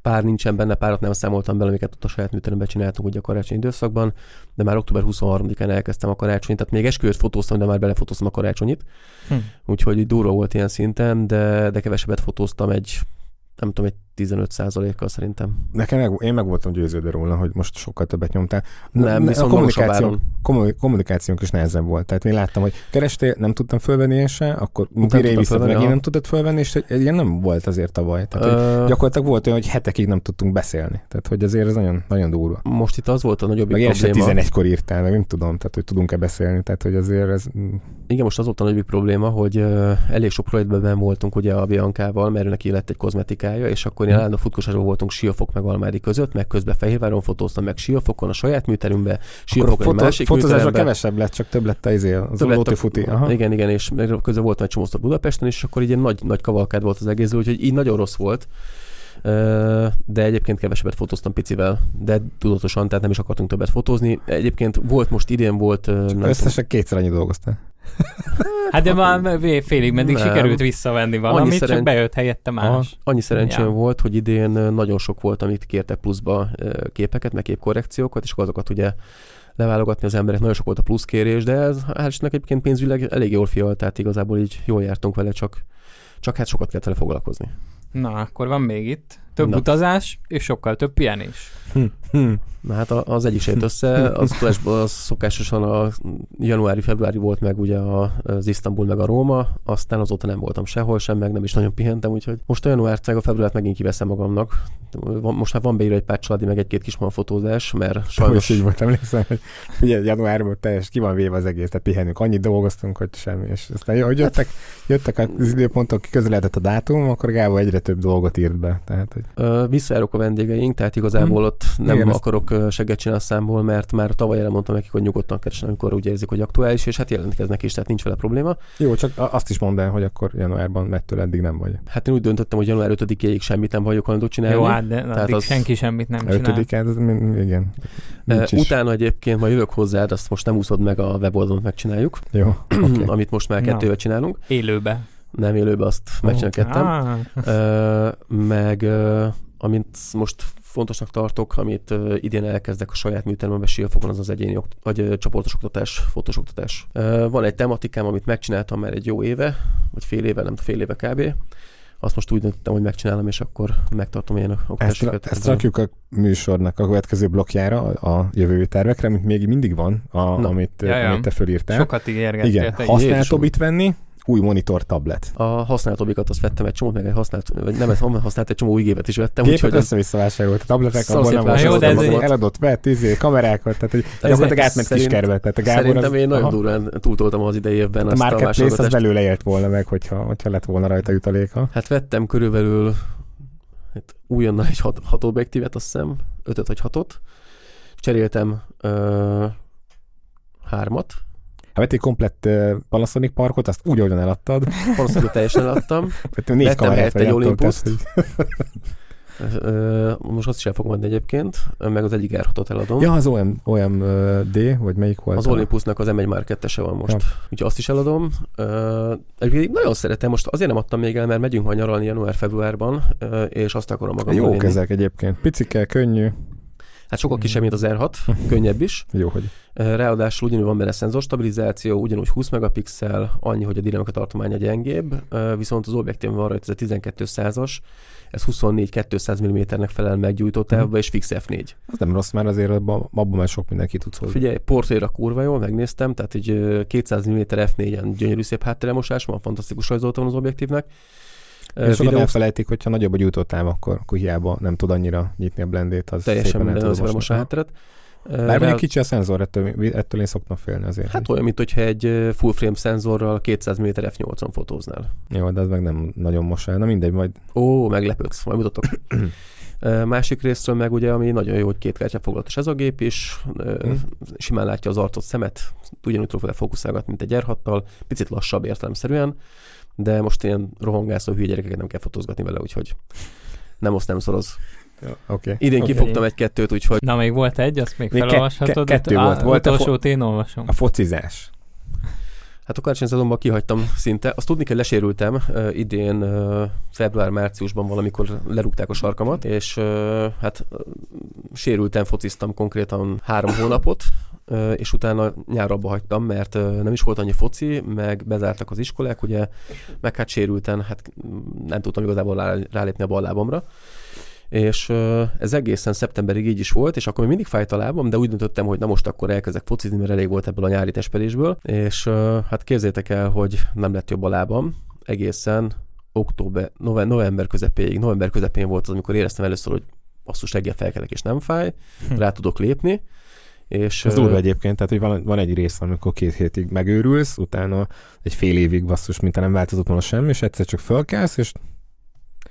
pár nincsen benne, párat nem számoltam bele, amiket ott a saját műteremben csináltunk ugye a karácsony időszakban, de már október 23-án elkezdtem a karácsonyt, tehát még esküvőt fotóztam, de már belefotóztam a karácsonyit, hm. úgyhogy durva volt ilyen szinten, de, de kevesebbet fotóztam egy nem tudom, egy 15%-kal szerintem. Nekem meg, én meg voltam győződve róla, hogy most sokkal többet nyomtál. Nem, ne, a kommunikáció, kommunikációnk is nehezebb volt. Tehát én láttam, hogy kerestél, nem tudtam fölvenni én se, akkor mire vissza, meg én nem tudtad fölvenni, és ilyen nem volt azért tavaly. Tehát, hogy uh, gyakorlatilag volt olyan, hogy hetekig nem tudtunk beszélni. Tehát, hogy azért ez nagyon, nagyon durva. Most itt az volt a nagyobb meg probléma. Meg 11-kor írtál, meg nem tudom, tehát, hogy tudunk-e beszélni. Tehát, hogy azért ez... Igen, most az volt a nagyobb probléma, hogy elég sok projektben voltunk ugye a Biancával, mert neki lett egy kozmetikája, és akkor én hmm. állandó futkosásban voltunk Siófok meg Almádi között, meg közben Fehérváron fotóztam meg Siófokon a saját műterünkbe, Siófokon fotó, másik Fotózásban kevesebb lett, csak több lett az, az több lett a, futi. Aha. Igen, igen, és közben volt egy csomószor Budapesten, és akkor így egy nagy, nagy kavalkád volt az egész, úgyhogy így nagyon rossz volt de egyébként kevesebbet fotóztam picivel, de tudatosan, tehát nem is akartunk többet fotózni. Egyébként volt most idén volt... Csak összesen kétszer annyi dolgoztál. Hát de már félig meddig nem. sikerült visszavenni valamit, annyi szerencs... csak bejött helyette más. Aha, annyi szerencsém ja. volt, hogy idén nagyon sok volt, amit kértek pluszba képeket, meg képkorrekciókat, és azokat ugye leválogatni az emberek, nagyon sok volt a plusz kérés, de ez hál' egyébként pénzügyileg elég jól fialt, tehát igazából így jól jártunk vele, csak, csak hát sokat kellett vele foglalkozni. Na, akkor van még itt. Több Na. utazás, és sokkal több pihenés. Hm, hm. Na hát az egyik se össze, az az szokásosan a januári-februári volt meg ugye az Isztambul meg a Róma, aztán azóta nem voltam sehol sem, meg nem is nagyon pihentem, úgyhogy most a január a februárt megint kiveszem magamnak. Most már van beírva egy pár családi, meg egy-két kis fotózás, mert sajnos... így volt, emlékszem, hogy ugye januárban teljes ki van véve az egész, tehát pihenünk, annyit dolgoztunk, hogy semmi, és aztán hogy jöttek, jöttek az időpontok, közeledett a dátum, akkor Gábor egyre több dolgot írt be. Tehát, hogy... Visszajárok a vendégeink, tehát igazából hmm. ott nem Igen, akarok ezt... seget csinálni a számból, mert már tavaly elmondtam nekik, hogy nyugodtan keresnek, amikor úgy érzik, hogy aktuális, és hát jelentkeznek is, tehát nincs vele probléma. Jó, csak azt is mondd el, hogy akkor januárban mettől eddig nem vagy. Hát én úgy döntöttem, hogy január 5-ig semmit nem vagyok hajlandó csinálni. Jó, hát de tehát az... senki semmit nem csinál. 5 az, igen. Nincs uh, utána egyébként majd jövök hozzád, azt most nem úszod meg a weboldalon, megcsináljuk. Jó. Okay. amit most már kettővel csinálunk. Élőbe. Nem élőbe, azt oh, megcsinálom ah. uh, meg uh, amint most fontosnak tartok, amit idén elkezdek a saját műteremben Sielfokon, az az egyéni okt- vagy csoportos oktatás, fotós oktatás. Van egy tematikám, amit megcsináltam már egy jó éve, vagy fél éve, nem fél éve kb. Azt most úgy döntöttem, hogy megcsinálom, és akkor megtartom ilyen oktatásokat. Ezt, ezt rakjuk a műsornak a következő blokkjára, a jövő tervekre, amit még mindig van, a, amit, amit te fölírtál. Sokat ígérgettél. Igen, használtóbbit venni, új monitor tablet. A használt obikat azt vettem egy csomót, meg egy használt, vagy nem ezt használt, egy csomó új gépet is vettem. Gépet úgyhogy össze-vissza vásárolt. A tabletek abban nem ez eladott, vett, izé, kamerákat, tehát hogy gyakorlatilag átment kiskerbe. Tehát a Gábor szerintem az, én nagyon durván túltoltam az idei évben. A marketplace az belőle élt volna meg, hogyha, hogyha lett volna rajta jutaléka. Hát vettem körülbelül hát újonnan egy hat, hat objektívet, azt hiszem, ötöt vagy hatot. Cseréltem ö, hármat, ha vettél komplett uh, Panasonic parkot, azt úgy, ahogyan eladtad. Panasonic teljesen eladtam. Vettem négy Vettem egy olympus most azt is el fogom adni egyébként, meg az egyik r eladom. Ja, az OM, OMD, vagy melyik volt? Az Olympusnak az M1 már kettese van most. Ja. Úgyhogy azt is eladom. Egyébként nagyon szeretem, most azért nem adtam még el, mert megyünk majd nyaralni január-februárban, és azt akarom magam Jó kezek egyébként. Picike, könnyű. Hát sokkal kisebb, mint az R6, könnyebb is. Jó, hogy. Ráadásul ugyanúgy van benne szenzorstabilizáció, ugyanúgy 20 megapixel, annyi, hogy a dinamika tartománya gyengébb, viszont az objektív van rajta, ez a 12 százas, ez 24-200 mm-nek felel meg gyújtó távba, uh-huh. és fix F4. Az nem rossz, mert azért abban, abban már sok mindenki tudsz hozni. Figyelj, portréra kurva jól, megnéztem, tehát egy 200 mm F4-en gyönyörű szép háttéremosás van, fantasztikus rajzolta van az objektívnek. És sokan elfelejtik, hogyha nagyobb a gyújtótáv, akkor, akkor hiába nem tud annyira nyitni a blendét, az Teljesen minden az a hátteret. Bár mondjuk kicsi a szenzor, ettől, ettől én szoktam félni azért. Hát olyan, mint hogyha egy full frame szenzorral 200 mm f8-on fotóznál. Jó, de ez meg nem nagyon most el. Na mindegy, majd... Ó, meglepődsz, majd mutatok. Másik részről meg ugye, ami nagyon jó, hogy két kártya foglalatos ez a gép is, hmm. simán látja az arcot, szemet, ugyanúgy tudok fókuszálgatni, mint egy r picit lassabb értelemszerűen, de most ilyen rohangászó hülye gyerekeket nem kell fotózgatni vele, úgyhogy nem oszt, nem szoroz. Ja, okay. Idén okay. kifogtam egy-kettőt, úgyhogy... Na, még volt egy, azt még, még felolvashatod? Ke- kettő volt. volt a fo- én olvasom. A focizás. Hát a karácsony szezonban kihagytam szinte. Azt tudni kell, lesérültem uh, idén uh, február-márciusban valamikor lerúgták a sarkamat, és uh, hát uh, sérültem, fociztam konkrétan három hónapot, és utána nyár abba hagytam, mert nem is volt annyi foci, meg bezártak az iskolák, ugye, meg hát sérülten, hát nem tudtam igazából rálépni a bal lábamra. És ez egészen szeptemberig így is volt, és akkor még mindig fájt a lábam, de úgy döntöttem, hogy na most akkor elkezdek focizni, mert elég volt ebből a nyári testpedésből, és hát képzétek el, hogy nem lett jobb a lábam, egészen október, november közepéig, november közepén volt az, amikor éreztem először, hogy basszus reggel felkelek és nem fáj, hm. rá tudok lépni, és, Ez durva egyébként, tehát hogy van, van egy rész, amikor két hétig megőrülsz, utána egy fél évig basszus, mint nem változott volna semmi, és egyszer csak fölkelsz, és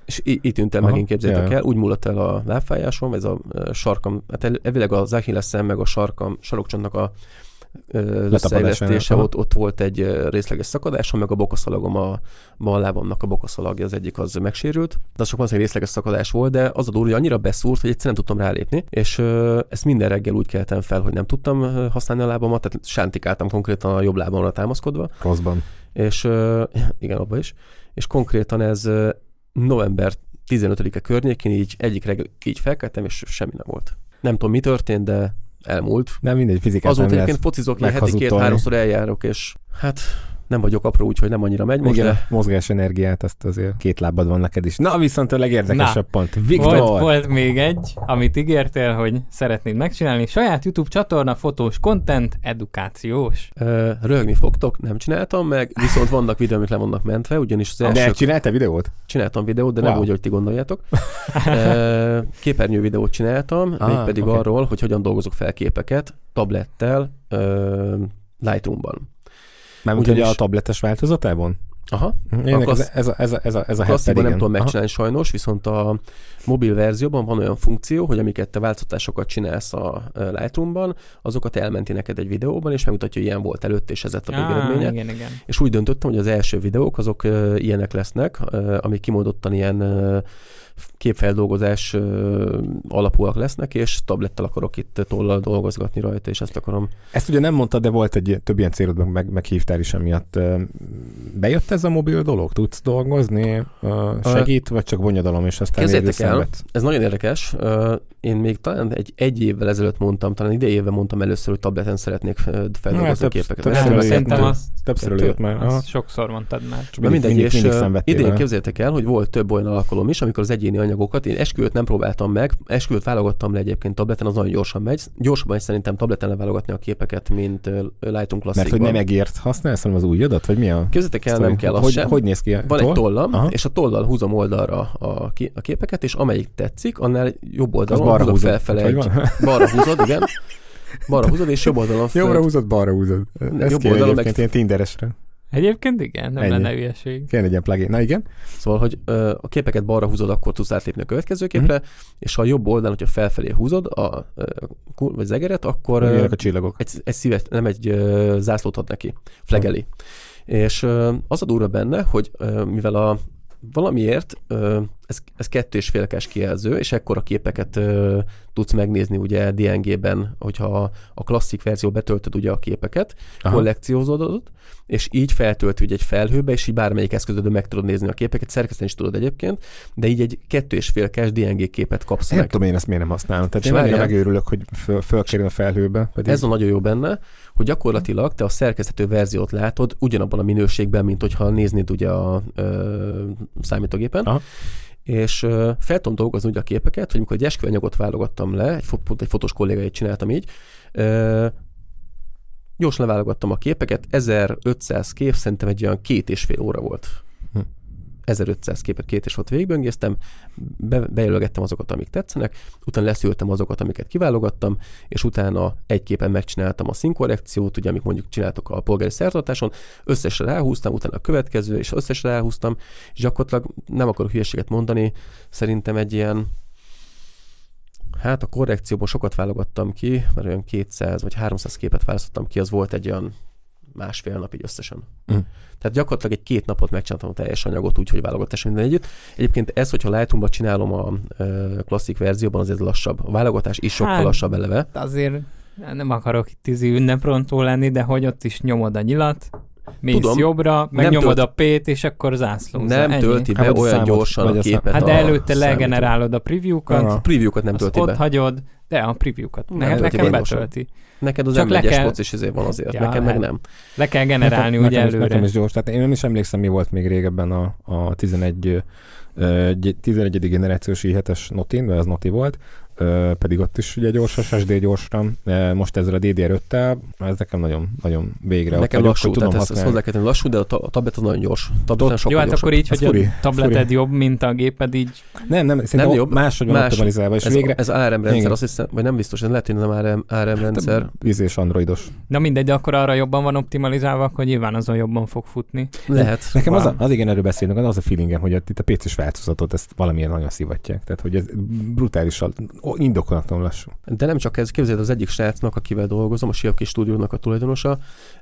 és itt tűntem megint, képzeljétek el, úgy múlott el a lábfájásom, ez a sarkam, hát elvileg az Achilleszem meg a sarkam, sarokcsontnak a összeillesztése, ott, ott volt egy részleges szakadásom, meg a bokaszalagom, a bal lábamnak a bokaszalagja, az egyik az megsérült, de az csak egy részleges szakadás volt, de az a durva, hogy annyira beszúrt, hogy egyszerűen nem tudtam rálépni, és ezt minden reggel úgy keltem fel, hogy nem tudtam használni a lábamat, tehát sántikáltam konkrétan a jobb lábamra támaszkodva. Rosszban. És igen, abban is. És konkrétan ez november 15-e környékén így egyik reggel így felkeltem, és semmi nem volt. Nem tudom, mi történt, de elmúlt. Nem mindegy, fizikát Azóta egyébként focizok, ilyen heti két-háromszor eljárok, és hát nem vagyok apró, úgyhogy nem annyira megy most, Igen, de... mozgás energiát, azt azért két lábad van neked is. Na, viszont a legérdekesebb Na, pont. Viktor! Volt, volt még egy, amit ígértél, hogy szeretnéd megcsinálni. Saját YouTube csatorna, fotós content, edukációs. Ö, röhögni fogtok, nem csináltam meg, viszont vannak videók, amik le vannak mentve, ugyanis az első... De csináltál videót? Csináltam videót, de wow. nem úgy, hogy ti gondoljátok. képernyő videót csináltam, ah, mégpedig okay. arról, hogy hogyan dolgozok fel képeket tablettel Lightroom-ban. Már Ugyanis... ugye a tabletes változatában? Aha. Klassz... ez, a, ez, a, ez, a, ez a, ez a nem tudom megcsinálni Aha. sajnos, viszont a mobil verzióban van olyan funkció, hogy amiket te változtatásokat csinálsz a Lightroom-ban, azokat elmenti neked egy videóban, és megmutatja, hogy ilyen volt előtt, és ez a végeredménye. Igen, igen. És úgy döntöttem, hogy az első videók azok ilyenek lesznek, amik kimondottan ilyen képfeldolgozás alapúak lesznek, és tablettel akarok itt tollal dolgozgatni rajta, és ezt akarom. Ezt ugye nem mondtad, de volt egy több ilyen célod, meg, meghívtál is emiatt. Bejött ez a mobil dolog? Tudsz dolgozni? Segít, vagy csak bonyodalom, és aztán Kezdjétek el, ez nagyon érdekes. Én még talán egy, egy évvel ezelőtt mondtam, talán idejével mondtam először, hogy tableten szeretnék feldolgozni a képeket. Többször szerintem azt többször előtt már. Azt sokszor mondtad már. Csak mindegy, mindig, és idén képzeljétek el, hogy volt több olyan alkalom is, amikor az egyéni anyagokat, én esküvőt nem próbáltam meg, esküvőt válogattam le egyébként tableten, az nagyon gyorsan megy. Gyorsabban is szerintem tableten leválogatni a képeket, mint Lightroom Classic. Mert hogy nem egért használsz, hanem az új adat, vagy mi a? Képzeljétek el, nem kell hogy, hogy néz ki? Van egy tollam, Aha. és a tollal húzom oldalra a, a képeket, és amelyik tetszik, annál jobb oldalon balra húzod felfele egy, balra húzod, igen. Balra húzod, és jobb oldalon. Jobbra húzod, balra húzod. Ez jobb oldalon meg... ilyen Tinderesre. Egyébként igen, nem Ennyi. lenne hülyeség. Kéne egy ilyen plugin. Na igen. Szóval, hogy ö, a képeket balra húzod, akkor tudsz átlépni a következő képre, mm. és a jobb oldalon, hogyha felfelé húzod a, ö, vagy zegeret, akkor ö, a csillagok. Egy, egy szívet, nem egy ö, zászlót ad neki, flegeli. Mm. És ö, az a durva benne, hogy ö, mivel a valamiért ö, ez, ez kettő és félkás kijelző, és ekkora képeket ö, tudsz megnézni ugye DNG-ben, hogyha a klasszik verzió betöltöd ugye a képeket, Aha. kollekciózódod, és így feltölti ugye egy felhőbe, és így bármelyik eszközödön meg tudod nézni a képeket, szerkeszteni is tudod egyébként, de így egy kettő és fél kes DNG képet kapsz meg. Nem tudom én ezt miért nem használom. Tehát és én megőrülök, hogy föl, fölkerül a felhőbe. Pedig... Ez a nagyon jó benne, hogy gyakorlatilag te a szerkeszthető verziót látod ugyanabban a minőségben, mint hogyha néznéd ugye a ö, számítógépen. Aha és fel tudom dolgozni ugye a képeket, hogy amikor egy esküvőanyagot válogattam le, egy, pont egy fotós kollégáit csináltam így, gyorsan leválogattam a képeket, 1500 kép szerintem egy olyan két és fél óra volt. 1500 képet két és ott végigböngésztem, be, bejelölgettem azokat, amik tetszenek, utána leszűrtem azokat, amiket kiválogattam, és utána egy képen megcsináltam a színkorrekciót, ugye, amik mondjuk csináltok a polgári szertartáson, összesre ráhúztam, utána a következő, és összesre ráhúztam, és gyakorlatilag nem akarok hülyeséget mondani, szerintem egy ilyen Hát a korrekcióban sokat válogattam ki, mert olyan 200 vagy 300 képet választottam ki, az volt egy olyan másfél napig összesen. Mm. Tehát gyakorlatilag egy két napot megcsináltam a teljes anyagot úgy, hogy válogatás minden együtt. Egyébként ez, hogyha Lightroom-ban csinálom a klasszik verzióban, azért lassabb. A válogatás is sokkal hát, lassabb eleve. Azért nem akarok itt tízi ünneprontó lenni, de hogy ott is nyomod a nyilat, mész Tudom, jobbra, megnyomod tölt... a P-t, és akkor zászló. Nem ennyi. tölti be hát, olyan gyorsan a képet. Hát de előtte legenerálod a preview-kat. A preview-kat nem tölti be. ott hagyod, de a preview-kat. Ne, nekem betölti. Neked az Csak M1-es kell... is ezért van azért, ja, nekem meg nem. Le kell generálni nekem, ugye nekem előre. Is, nekem is gyors, tehát én is emlékszem, mi volt még régebben a, a 11 11. generációs i7-es Notin, mert az Noti volt, pedig ott is ugye gyors SSD gyorsra. Most ezzel a DDR5-tel, ez nekem nagyon, nagyon végre. Nekem vagyok, lassú, tudom tehát ezt, hozzá kell tenni, lassú, de a, a tablet nagyon gyors. Tablet Jó, hát akkor így, hogy furi, a tableted furi. jobb, mint a géped, így... Nem, nem, nem jobb. Máshogy van más, optimalizálva. És ez, végre... ez ARM rendszer, Igen. azt hiszem, vagy nem biztos, hogy lehet, hogy nem ARM, ARM hát, rendszer. Vízés androidos. Na mindegy, de akkor arra jobban van optimalizálva, akkor nyilván azon jobban fog futni. Lehet. Nekem az, a, az igen, erről beszélünk, az a feelingem, hogy itt a PC-s változatot ezt valamilyen nagyon szivatják. Tehát, hogy ez brutálisan, indokolatlanul lassú. De nem csak ez, képzeld az egyik srácnak, akivel dolgozom, a Siaki stúdiónak a tulajdonosa,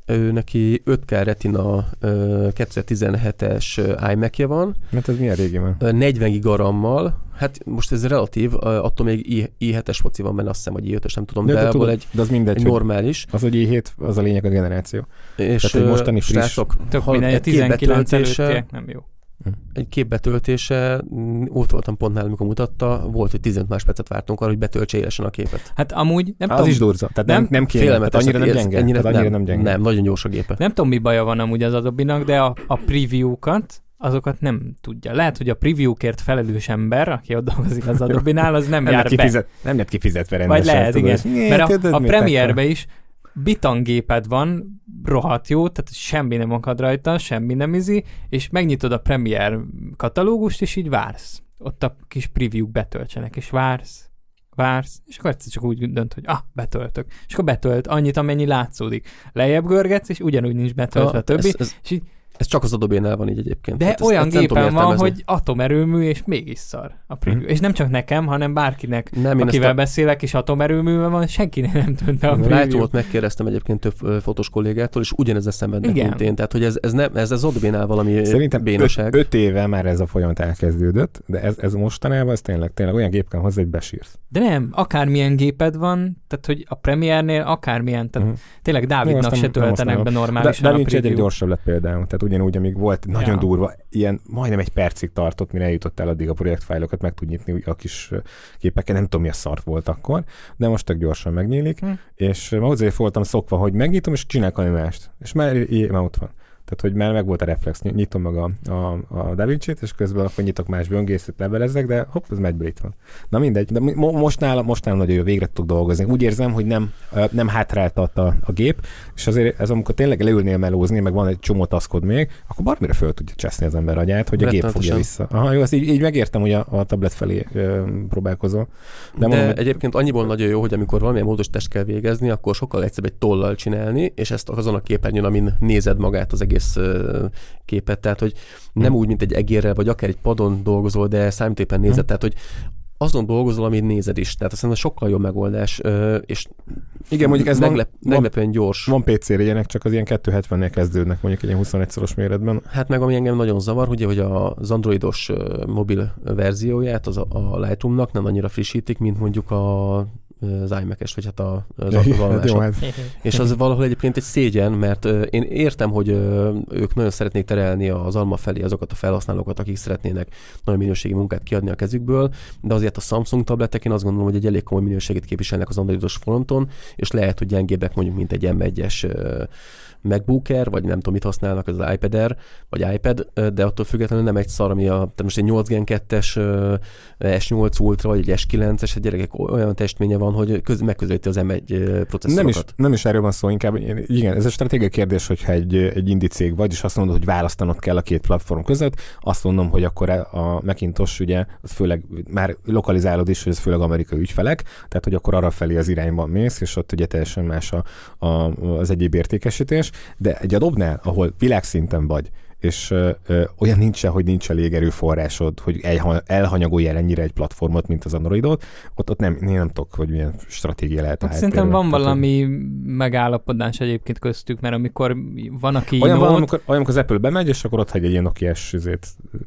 ő neki 5K Retina 2017-es iMac-je van. Mert ez milyen régi van? 40 gigarammal, hát most ez relatív, attól még i7-es foci van benne, azt hiszem, vagy i5-es, nem tudom, de, de, de, egy, de az mindegy, egy normális. Az, hogy i7, az a lényeg a generáció. És Tehát, hogy mostani friss, srácok, tök mindegy, 19 előttiek nem jó. Hm. Egy kép betöltése, mm, ott voltam pont nálunk, amikor mutatta, volt, hogy 15 másodpercet vártunk arra, hogy betöltse élesen a képet. Hát amúgy nem Az tudom, is durza. Tehát nem, nem kéne, félelmetes, annyira nem gyenge. Ennyire, annyira nem, nem gyenge. Nem, nagyon gyors a gépe. Nem tudom, mi baja van amúgy az adobe de a, a preview-kat, azokat nem tudja. Lehet, hogy a previewkért felelős ember, aki ott dolgozik az adobe az nem, nem jár kifizet, be. Nem lett kifizetve rendesen. Vagy lehet, igen. Mert a, a Premiere-be is bitangéped van, rohadt jó, tehát semmi nem akad rajta, semmi nem izi, és megnyitod a Premiere katalógust, és így vársz. Ott a kis preview betöltsenek, és vársz, vársz, és akkor egyszer csak úgy dönt, hogy ah, betöltök. És akkor betölt annyit, amennyi látszódik. Lejjebb görgetsz, és ugyanúgy nincs betöltve a többi, ez, ez... és így ez csak az adobe van így egyébként. De hát olyan ezt, gépen van, hogy atomerőmű, és mégis szar a preview. Mm. És nem csak nekem, hanem bárkinek, nem, akivel a... beszélek, és atomerőmű van, senkinek nem tűnt a preview. lightroom megkérdeztem egyébként több fotós kollégától, és ugyanez szenvednek, mint én. Tehát, hogy ez, ez, nem, ez az adobe valami Szerintem bénaság. Öt, öt, éve már ez a folyamat elkezdődött, de ez, ez mostanában ez tényleg, tényleg olyan gép kell hozzá, hogy besírsz. De nem, akármilyen géped van, tehát hogy a Premiere-nél akármilyen, tehát mm. tényleg Dávidnak se töltenek be normálisan de, a preview. egy gyorsabb lett például, tehát ugyanúgy, amíg volt nagyon ja. durva, ilyen majdnem egy percig tartott, mire eljutottál addig a projektfájlokat, meg tud nyitni a kis képeken, nem tudom mi a szart volt akkor, de most tök gyorsan megnyílik, hm. és ma azért voltam szokva, hogy megnyitom, és csinálok mást, és már, már ott van. Tehát, hogy már meg volt a reflex, nyitom meg a, a, a Da Vinci-t, és közben akkor nyitok más böngészet, levelezek, de hopp, ez megy itt van. Na mindegy, de most nálam, most nálam nagyon jó, végre tudok dolgozni. Úgy érzem, hogy nem, nem hátráltat a, a gép, és azért ez amikor tényleg leülnél melózni, meg van egy csomó taszkod még, akkor bármire föl tudja cseszni az ember agyát, hogy a gép fogja vissza. Aha, jó, ezt így, így megértem, hogy a, a tablet felé ö, próbálkozol. De, de mondom, egyébként annyiból nagyon jó, hogy amikor valamilyen módosítást kell végezni, akkor sokkal egyszerűbb egy tollal csinálni, és ezt azon a képernyőn, amin nézed magát az egész képet, tehát hogy nem hmm. úgy, mint egy egérrel, vagy akár egy padon dolgozol, de számítépen nézed, hmm. tehát hogy azon dolgozol, amit nézed is. Tehát azt sokkal jobb megoldás, és igen, mondjuk ez meglep, van, meglepően gyors. Van PC-re ilyenek, csak az ilyen 270-nél kezdődnek mondjuk egy ilyen 21 szoros méretben. Hát meg ami engem nagyon zavar, ugye, hogy az androidos mobil verzióját az a, a Lightroomnak nem annyira frissítik, mint mondjuk a az iMac-es, vagy hát a, az alkalmások. Hát. És az valahol egyébként egy szégyen, mert én értem, hogy ők nagyon szeretnék terelni az alma felé azokat a felhasználókat, akik szeretnének nagyon minőségi munkát kiadni a kezükből, de azért a Samsung tabletek én azt gondolom, hogy egy elég komoly minőséget képviselnek az androidos fronton, és lehet, hogy gyengébbek mondjuk, mint egy M1-es MacBooker, vagy nem tudom, mit használnak, az iPad Air, vagy iPad, de attól függetlenül nem egy szar, ami a, tehát most egy 8 Gen 2-es S8 Ultra, vagy egy S9-es, a gyerekek olyan testménye van, hogy köz, megközelíti az M1 processzorokat. Nem is, nem is erről van szó, inkább igen, ez egy stratégiai kérdés, hogyha egy, egy indi cég vagy, és azt mondod, hogy választanod kell a két platform között, azt mondom, hogy akkor a Macintosh ugye, az főleg már lokalizálod is, hogy ez főleg amerikai ügyfelek, tehát hogy akkor arra felé az irányban mész, és ott ugye teljesen más a, a, az egyéb értékesítés, de egy adobnál, ahol világszinten vagy, és ö, ö, olyan nincsen, hogy nincs elég erőforrásod, hogy elhanyagolj el ennyire egy platformot, mint az Androidot, ott, ott nem, én nem tudok, hogy milyen stratégia lehet hát Szerintem van valami megállapodás egyébként köztük, mert amikor van, aki olyan, van, amikor, olyan, amikor az Apple bemegy, és akkor ott hagy egy ilyen Nokia-s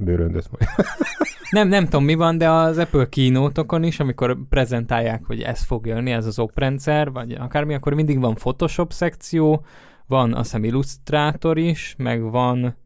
bőröndöt. nem, nem tudom mi van, de az Apple kínótokon is, amikor prezentálják, hogy ez fog jönni, ez az oprendszer, vagy akármi, akkor mindig van Photoshop szekció, van azt hiszem Illustrator is, meg van,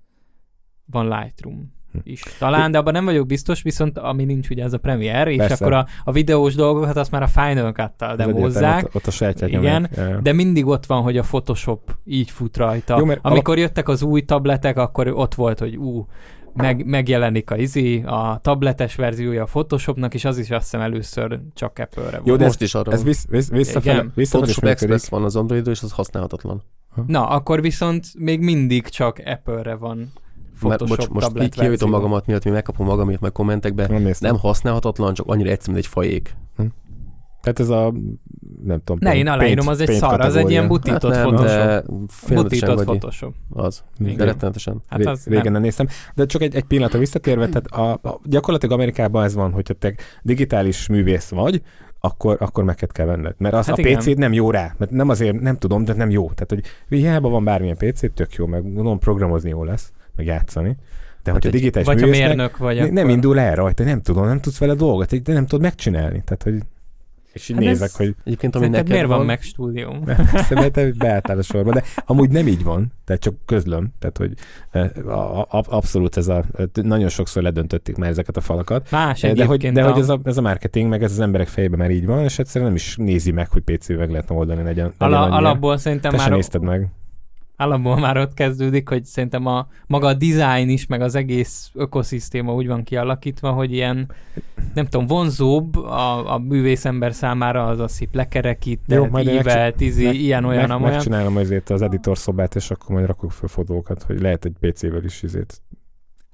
van Lightroom hm. is. Talán, de abban nem vagyok biztos, viszont ami nincs ugye az a Premiere, és Persze. akkor a, a videós dolgokat azt már a Final Cut-tal demozzák. Ott, ott a Igen, de mindig ott van, hogy a Photoshop így fut rajta. Jó, Amikor alap... jöttek az új tabletek, akkor ott volt, hogy ú, meg, megjelenik a izi, a tabletes verziója a Photoshopnak, és az is azt hiszem először csak Apple-re van. Jó, de most is arra ez visz, visz, visszafele, visszafele Photoshop Express van az android és az használhatatlan. Na, akkor viszont még mindig csak Apple-re van Photoshop Mert, bocs, most kijavítom magamat, miatt mi megkapom magamat meg kommentekbe. Nem, nem használhatatlan, csak annyira egyszerűen egy fajék. Hm. Tehát ez a, nem tudom. Ne, én aláírom, az egy szar, az egy ilyen butított hát nem, Photoshop. Butított vagy Photoshop. Az, de rettenetesen. Hát az Régen nem. nem néztem. De csak egy, egy pillanatra visszatérve, tehát a, a, gyakorlatilag Amerikában ez van, hogyha te digitális művész vagy, akkor, akkor meg kell venned. Mert az hát a PC nem jó rá. Mert nem azért, nem tudom, de nem jó. Tehát, hogy hiába van bármilyen PC, tök jó, meg gondolom programozni jó lesz, meg játszani. De hát hogy a digitális vagy művésznek, mérnök vagy nem, akkor... indul el rajta, nem tudom, nem tudsz vele dolgot, de nem tudod megcsinálni. Tehát, hogy és így hát nézek, ez... hogy... Egyébként, ami neked miért van, van meg stúdió? Szerintem beálltál a sorba, de amúgy nem így van, tehát csak közlöm, tehát hogy abszolút ez a, nagyon sokszor ledöntötték már ezeket a falakat. Más de hogy, de a... hogy ez, a, ez a marketing, meg ez az emberek fejében már így van, és egyszerűen nem is nézi meg, hogy PC-vel meg lehetne oldani. Legyen, legyen Ala, alapból szerintem Te már... nézted meg államból már ott kezdődik, hogy szerintem a maga a design is, meg az egész ökoszisztéma úgy van kialakítva, hogy ilyen, nem tudom, vonzóbb a, a művészember számára az a szép lekerekített, ívelt, tízi, meg, ilyen olyan, meg, amolyan. Megcsinálom azért az editor szobát, és akkor majd rakok fel fotókat, hogy lehet egy PC-vel is izét.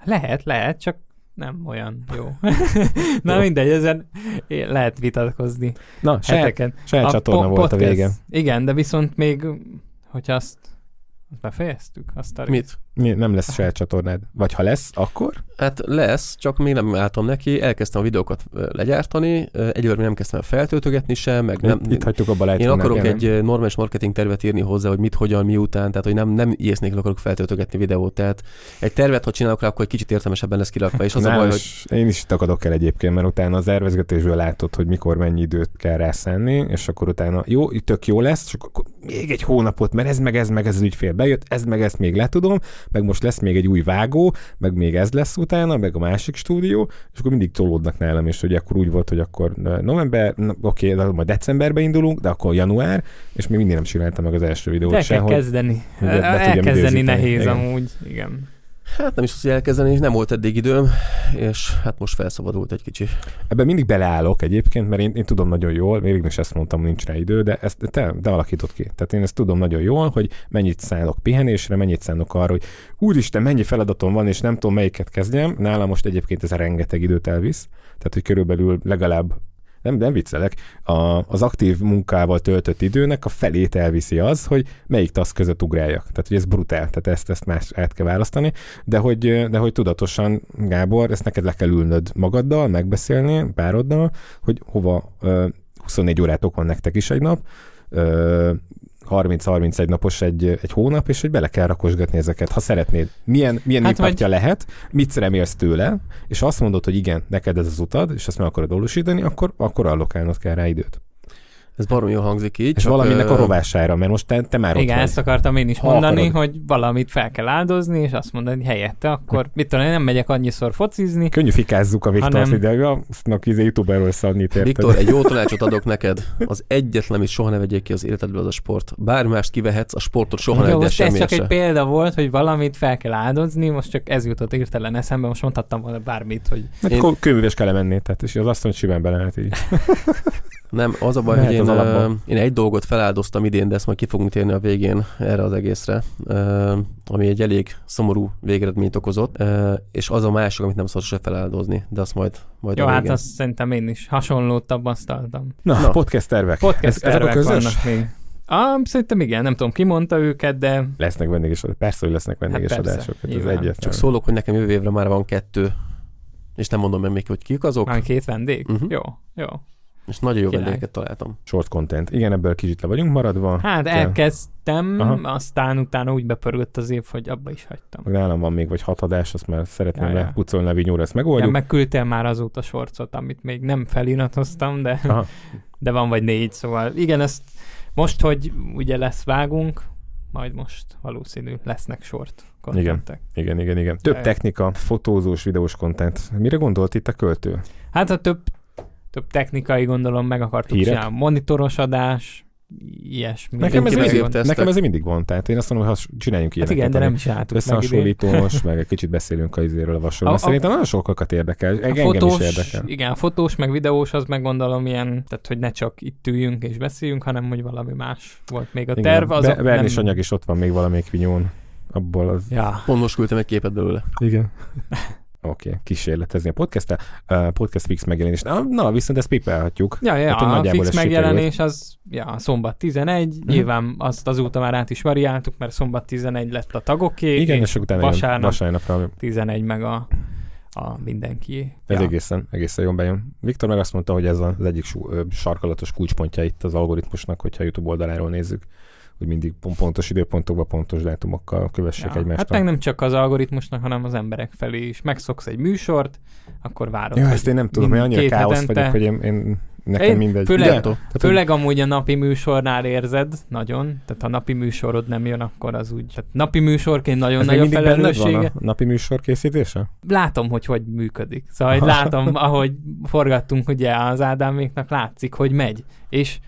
Lehet, lehet, csak nem olyan jó. Na jó. mindegy, ezen lehet vitatkozni. Na, saját, saját csatorna po- volt podcast. a vége. Igen, de viszont még, hogyha azt Befejeztük azt a? Mit? Mi, nem lesz saját csatornád? Vagy ha lesz, akkor? Hát lesz, csak még nem álltam neki, elkezdtem a videókat legyártani, egyelőre nem kezdtem el feltöltögetni sem, meg nem... Itt, itt hagytuk abba Én akarok egy normális marketing tervet írni hozzá, hogy mit, hogyan, miután, tehát hogy nem, nem ilyesznék akarok feltöltögetni videót, tehát egy tervet, ha csinálok rá, akkor egy kicsit értelmesebben lesz kirakva, és az nem, a baj, hogy... Én is takadok el egyébként, mert utána az ervezgetésből látod, hogy mikor mennyi időt kell rászenni, és akkor utána jó, tök jó lesz, és akkor még egy hónapot, mert ez meg ez meg ez az ügyfél bejött, ez meg ezt még letudom, meg most lesz még egy új vágó, meg még ez lesz utána, meg a másik stúdió, és akkor mindig tolódnak nálam, és hogy akkor úgy volt, hogy akkor november, oké, okay, majd decemberbe indulunk, de akkor január, és még mindig nem csináltam meg az első videót de kell kezdeni. Hogy be, be Elkezdeni nehéz igen. amúgy, igen. Hát nem is az, hogy elkezdeni, nem volt eddig időm, és hát most felszabadult egy kicsi. Ebben mindig beleállok egyébként, mert én, én tudom nagyon jól, végig is ezt mondtam, nincs rá idő, de ezt te, te alakítod ki. Tehát én ezt tudom nagyon jól, hogy mennyit szánok pihenésre, mennyit szánok arra, hogy úristen, mennyi feladatom van, és nem tudom melyiket kezdjem. Nálam most egyébként ez a rengeteg időt elvisz, tehát hogy körülbelül legalább nem, nem viccelek, a, az aktív munkával töltött időnek a felét elviszi az, hogy melyik tasz között ugráljak. Tehát, hogy ez brutál, tehát ezt, ezt más át kell választani, de hogy, de hogy tudatosan, Gábor, ezt neked le kell ülnöd magaddal, megbeszélni pároddal, hogy hova 24 órátok van nektek is egy nap, 30-31 napos egy, egy hónap, és hogy bele kell rakosgatni ezeket, ha szeretnéd. Milyen, milyen hát impactja vagy... lehet, mit remélsz tőle, és azt mondod, hogy igen, neked ez az utad, és ezt meg akarod valósítani, akkor, akkor allokálnod kell rá időt. Ez barom jó hangzik így. És csak valaminek a rovására, mert most te, te már Igen, ott ezt akartam én is ha mondani, akarod. hogy valamit fel kell áldozni, és azt mondani, hogy helyette, akkor mit tudom, én nem megyek annyiszor focizni. Könnyű fikázzuk a Viktor hanem... ide, aznak izé youtuberről szadni érted. Viktor, egy jó tanácsot adok neked. Az egyetlen, amit soha ne vegyék ki az életedből, az a sport. Bármi mást kivehetsz, a sportot soha ne vegyél Ez csak se. egy példa volt, hogy valamit fel kell áldozni, most csak ez jutott írtelen eszembe, most mondhattam volna bármit, hogy... Hát én... kőműves kell menni, tehát és az azt mondja, simán bele lehet így. Nem, az a baj, Lehet hogy én, uh, én egy dolgot feláldoztam idén, de ezt majd ki fogunk térni a végén erre az egészre, uh, ami egy elég szomorú végeredményt okozott, uh, és az a másik, amit nem szabad se feláldozni, de azt majd, majd Jó, a hát azt szerintem én is hasonlót tapasztaltam. Na, Na podcast tervek. Podcast Ez, tervek ezek a közös? vannak még. Ah, szerintem igen, nem tudom, ki mondta őket, de... Lesznek vendéges adások. Persze, hogy lesznek vendéges hát adások. Hát ez egyet. Csak szólok, hogy nekem jövő évre már van kettő, és nem mondom meg még, hogy kik azok. Van két vendég? Uh-huh. Jó, jó. És nagyon jó vendégeket találtam. Short content. Igen, ebből kicsit le vagyunk maradva. Hát kell. elkezdtem, Aha. aztán utána úgy bepörgött az év, hogy abba is hagytam. Nálam van még vagy hat adás, azt már szeretném ja, lepucolni a vinyóra, ezt megoldjuk. Ja, megküldtél már azóta sorcot, amit még nem feliratoztam, de, Aha. de van vagy négy, szóval igen, ezt most, hogy ugye lesz vágunk, majd most valószínű lesznek sort igen, igen, igen, igen. Több technika, fotózós, videós kontent. Mire gondolt itt a költő? Hát a több több technikai gondolom meg akartuk Hírek? csinálni. Monitoros adás, ilyesmi. Nekem ez, mindig, nekem ez mindig van, tehát én azt mondom, hogy csináljunk ilyeneket. Hát igen, de nem csináltuk Összehasonlítós, meg egy kicsit beszélünk a izéről a vasról. A, Szerintem nagyon sokakat érdekel, a engem fotós, is érdekel. Igen, a fotós, meg videós, az meg gondolom ilyen, tehát hogy ne csak itt üljünk és beszéljünk, hanem hogy valami más volt még a igen, terv. Az Be, nem... anyag is ott van még valamelyik vinyón. Abból az... Ja. Pont most küldtem egy képet belőle. Igen. Oké, okay, kísérletezni a podcast uh, podcast fix megjelenés. Na, na, viszont ezt pipelhatjuk. Ja, ja, hát, a fix megjelenés sikerült. az ja, szombat 11, uh-huh. nyilván azt azóta már át is variáltuk, mert szombat 11 lett a tagoké, Igen, és, és utána vasárnap, vasárnapra 11 meg a, a mindenki. Ez ja. egészen, egészen jól bejön. Viktor meg azt mondta, hogy ez az egyik sarkalatos kulcspontja itt az algoritmusnak, hogyha YouTube oldaláról nézzük hogy mindig pontos időpontokban, pontos dátumokkal kövessék ja, egymást. Hát meg nem csak az algoritmusnak, hanem az emberek felé is. Megszoksz egy műsort, akkor várod. Ja, ezt én nem tudom, hogy annyira káosz hetente... vagyok, hogy én, én nekem én mindegy. Főleg, De, főleg amúgy a napi műsornál érzed nagyon, tehát ha napi műsorod nem jön, akkor az úgy. Tehát napi műsorként nagyon nagy a felelőssége. a napi műsor készítése? Látom, hogy hogy működik. Szóval hogy látom, ahogy forgattunk ugye az Ádáméknak, látszik, hogy megy. És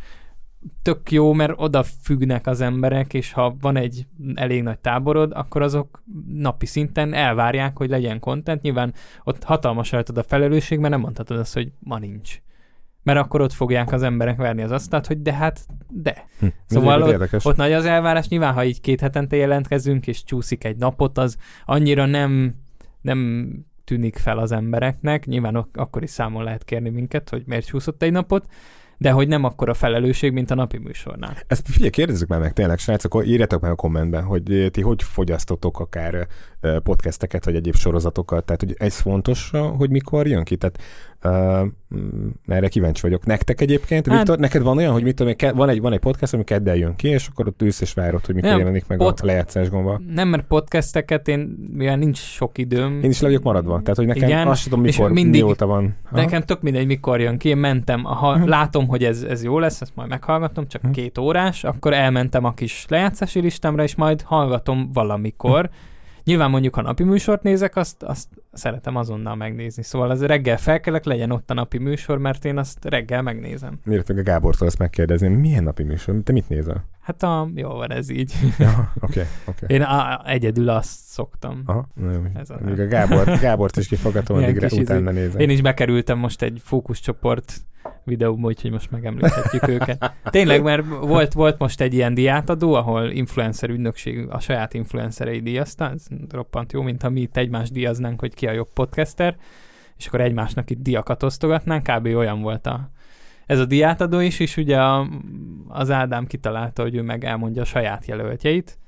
tök jó, mert oda függnek az emberek, és ha van egy elég nagy táborod, akkor azok napi szinten elvárják, hogy legyen content. Nyilván ott hatalmas rajtad a felelősség, mert nem mondhatod azt, hogy ma nincs. Mert akkor ott fogják az emberek verni az asztalt, hogy de hát, de. Hm, szóval ott, ott nagy az elvárás. Nyilván, ha így két hetente jelentkezünk, és csúszik egy napot, az annyira nem, nem tűnik fel az embereknek. Nyilván akkor is számon lehet kérni minket, hogy miért csúszott egy napot, de hogy nem akkor a felelősség, mint a napi műsornál. Ezt figyelj, kérdezzük már meg tényleg, srácok, írjátok meg a kommentben, hogy ti hogy fogyasztotok akár podcasteket, vagy egyéb sorozatokat, tehát hogy ez fontos, hogy mikor jön ki, tehát erre kíváncsi vagyok. Nektek egyébként, hát, Viktor, neked van olyan, hogy mit tudom, van egy, van egy podcast, ami keddel jön ki, és akkor ott ülsz és várod, hogy mikor nem, jelenik meg pod- a lejátszás gomba. Nem, mert podcasteket én, mivel nincs sok időm. Én is le vagyok maradva. Tehát, hogy nekem Igen, azt tudom, mikor, mindig, mióta van. Aha. Nekem tök mindegy, mikor jön ki. Én mentem, ha uh-huh. látom, hogy ez, ez jó lesz, ezt majd meghallgatom, csak uh-huh. két órás, akkor elmentem a kis lejátszási listámra, és majd hallgatom valamikor. Uh-huh Nyilván mondjuk, ha napi műsort nézek, azt, azt szeretem azonnal megnézni. Szóval az reggel felkelek, legyen ott a napi műsor, mert én azt reggel megnézem. Miért a Gábortól azt megkérdezni, milyen napi műsor? Te mit nézel? Hát a, jó van ez így. Ja, oké, okay, okay. Én a, egyedül azt szoktam. Aha, jó. Ez a, a Gábor, Gábort is kifogatom, addig utána nézem. Én is bekerültem most egy fókuszcsoport videóban, úgyhogy most megemlíthetjük őket. Tényleg, mert volt, volt most egy ilyen diátadó, ahol influencer ügynökség a saját influencerei díjazta, ez roppant jó, mint ha mi itt egymást díjaznánk, hogy ki a jobb podcaster, és akkor egymásnak itt diakat osztogatnánk, kb. olyan volt a ez a diátadó is, és ugye a, az Ádám kitalálta, hogy ő meg elmondja a saját jelöltjeit,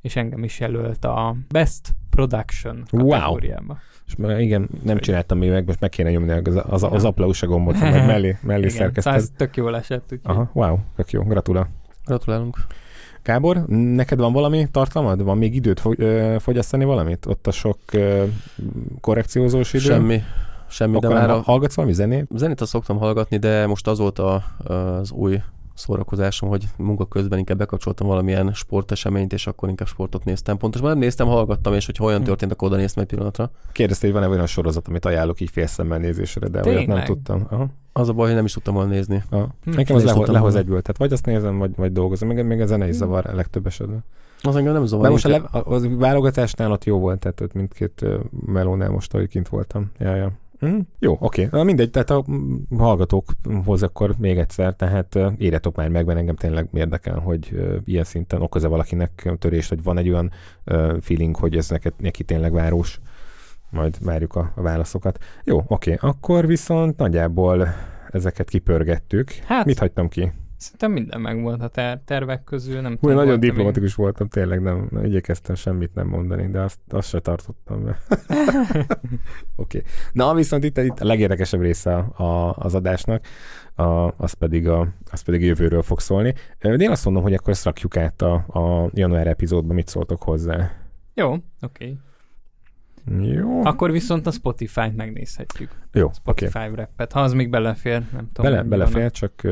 és engem is jelölt a Best Production kategóriába. Wow. És igen, nem csináltam még meg, most meg kéne nyomni az, az, az aplausa gombot, hogy mellé, mellé szerkesztett. Szóval ez tök jól esett. Úgyhogy... Aha, wow, tök jó, gratulál. Gratulálunk. Gábor, neked van valami tartalmad? Van még időt fogyasztani valamit? Ott a sok korrekciózós idő? Semmi. Semmi, Akkor de már a... hallgatsz valami zenét? Zenét azt szoktam hallgatni, de most az volt a, az új szórakozásom, hogy munka közben inkább bekapcsoltam valamilyen sporteseményt, és akkor inkább sportot néztem. Pontosan nem néztem, hallgattam, és hogy olyan hm. történt, akkor oda néztem egy pillanatra. Kérdezte, hogy van-e olyan sorozat, amit ajánlok így félszemmel nézésre, de Tényleg? olyat nem tudtam. Aha. Az a baj, hogy nem is tudtam volna nézni. Aha. Hm. Nekem az lehoz, lehoz egyből, tehát vagy azt nézem, vagy, vagy dolgozom. Még, még a zene is hm. zavar a legtöbb esetben. Az engem nem zavar. De most a, le, a, a válogatásnál ott jó volt, tehát ott mindkét melónál most, ahogy kint voltam. Ja, ja. Mm, jó, oké. Okay. Mindegy, tehát a hallgatókhoz akkor még egyszer, tehát éretok már meg, mert engem tényleg érdekel, hogy ilyen szinten okoz-e valakinek törést, vagy van egy olyan feeling, hogy ez neked, neki tényleg város. Majd várjuk a, a válaszokat. Jó, oké. Okay. Akkor viszont nagyjából ezeket kipörgettük. Hát, Mit hagytam ki? Szerintem minden meg volt a ter- tervek közül. Nem tudom, nagyon diplomatikus én... voltam, tényleg nem, nem igyekeztem semmit nem mondani, de azt, azt se tartottam be. Oké. okay. Na, viszont itt, itt a legérdekesebb része a, az adásnak, a, az, pedig a, az pedig a jövőről fog szólni. De én azt mondom, hogy akkor ezt rakjuk át a, a január epizódba, mit szóltok hozzá. Jó, oké. Okay. Jó. Akkor viszont a Spotify-t megnézhetjük. Jó, Spotify okay. rappet. Ha az még belefér, nem tudom. Bele, belefér, van. csak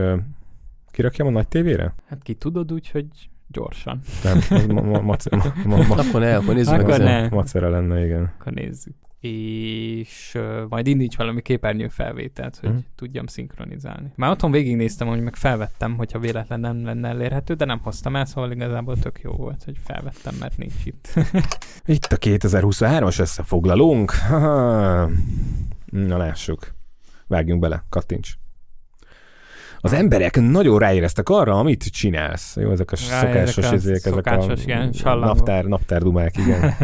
Kirakjam a nagy tévére? Hát ki tudod úgy, hogy gyorsan. Nem, ma, ma, ma, ma, ma, akkor ne, akkor nézzük akkor meg. Ne. Macera lenne, igen. Akkor nézzük. És uh, majd indíts valami képernyő felvételt, hogy hmm. tudjam szinkronizálni. Már otthon végignéztem, hogy meg felvettem, hogyha véletlen nem lenne elérhető, de nem hoztam el, szóval igazából tök jó volt, hogy felvettem, mert nincs itt. itt a 2023-as összefoglalónk. Na lássuk. Vágjunk bele, kattints az emberek nagyon ráéreztek arra, amit csinálsz. Jó, ezek a ja, szokásos ezek, izék, ezek a igen, naptár, naptárdumák, igen.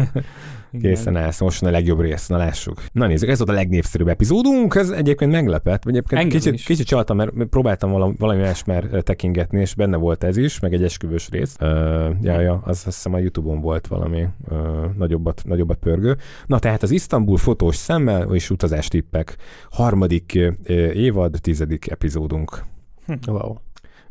Készen állsz, most a legjobb rész, na lássuk. Na nézzük, ez volt a legnépszerűbb epizódunk, ez egyébként meglepett, egyébként kicsit, kicsit csaltam, mert próbáltam valami, valami más már tekingetni, és benne volt ez is, meg egy esküvős rész. Uh, ja, ja, az azt hiszem a Youtube-on volt valami uh, nagyobbat, nagyobbat pörgő. Na tehát az Isztambul fotós szemmel és utazástippek harmadik uh, évad, tizedik epizódunk. Hm. Wow.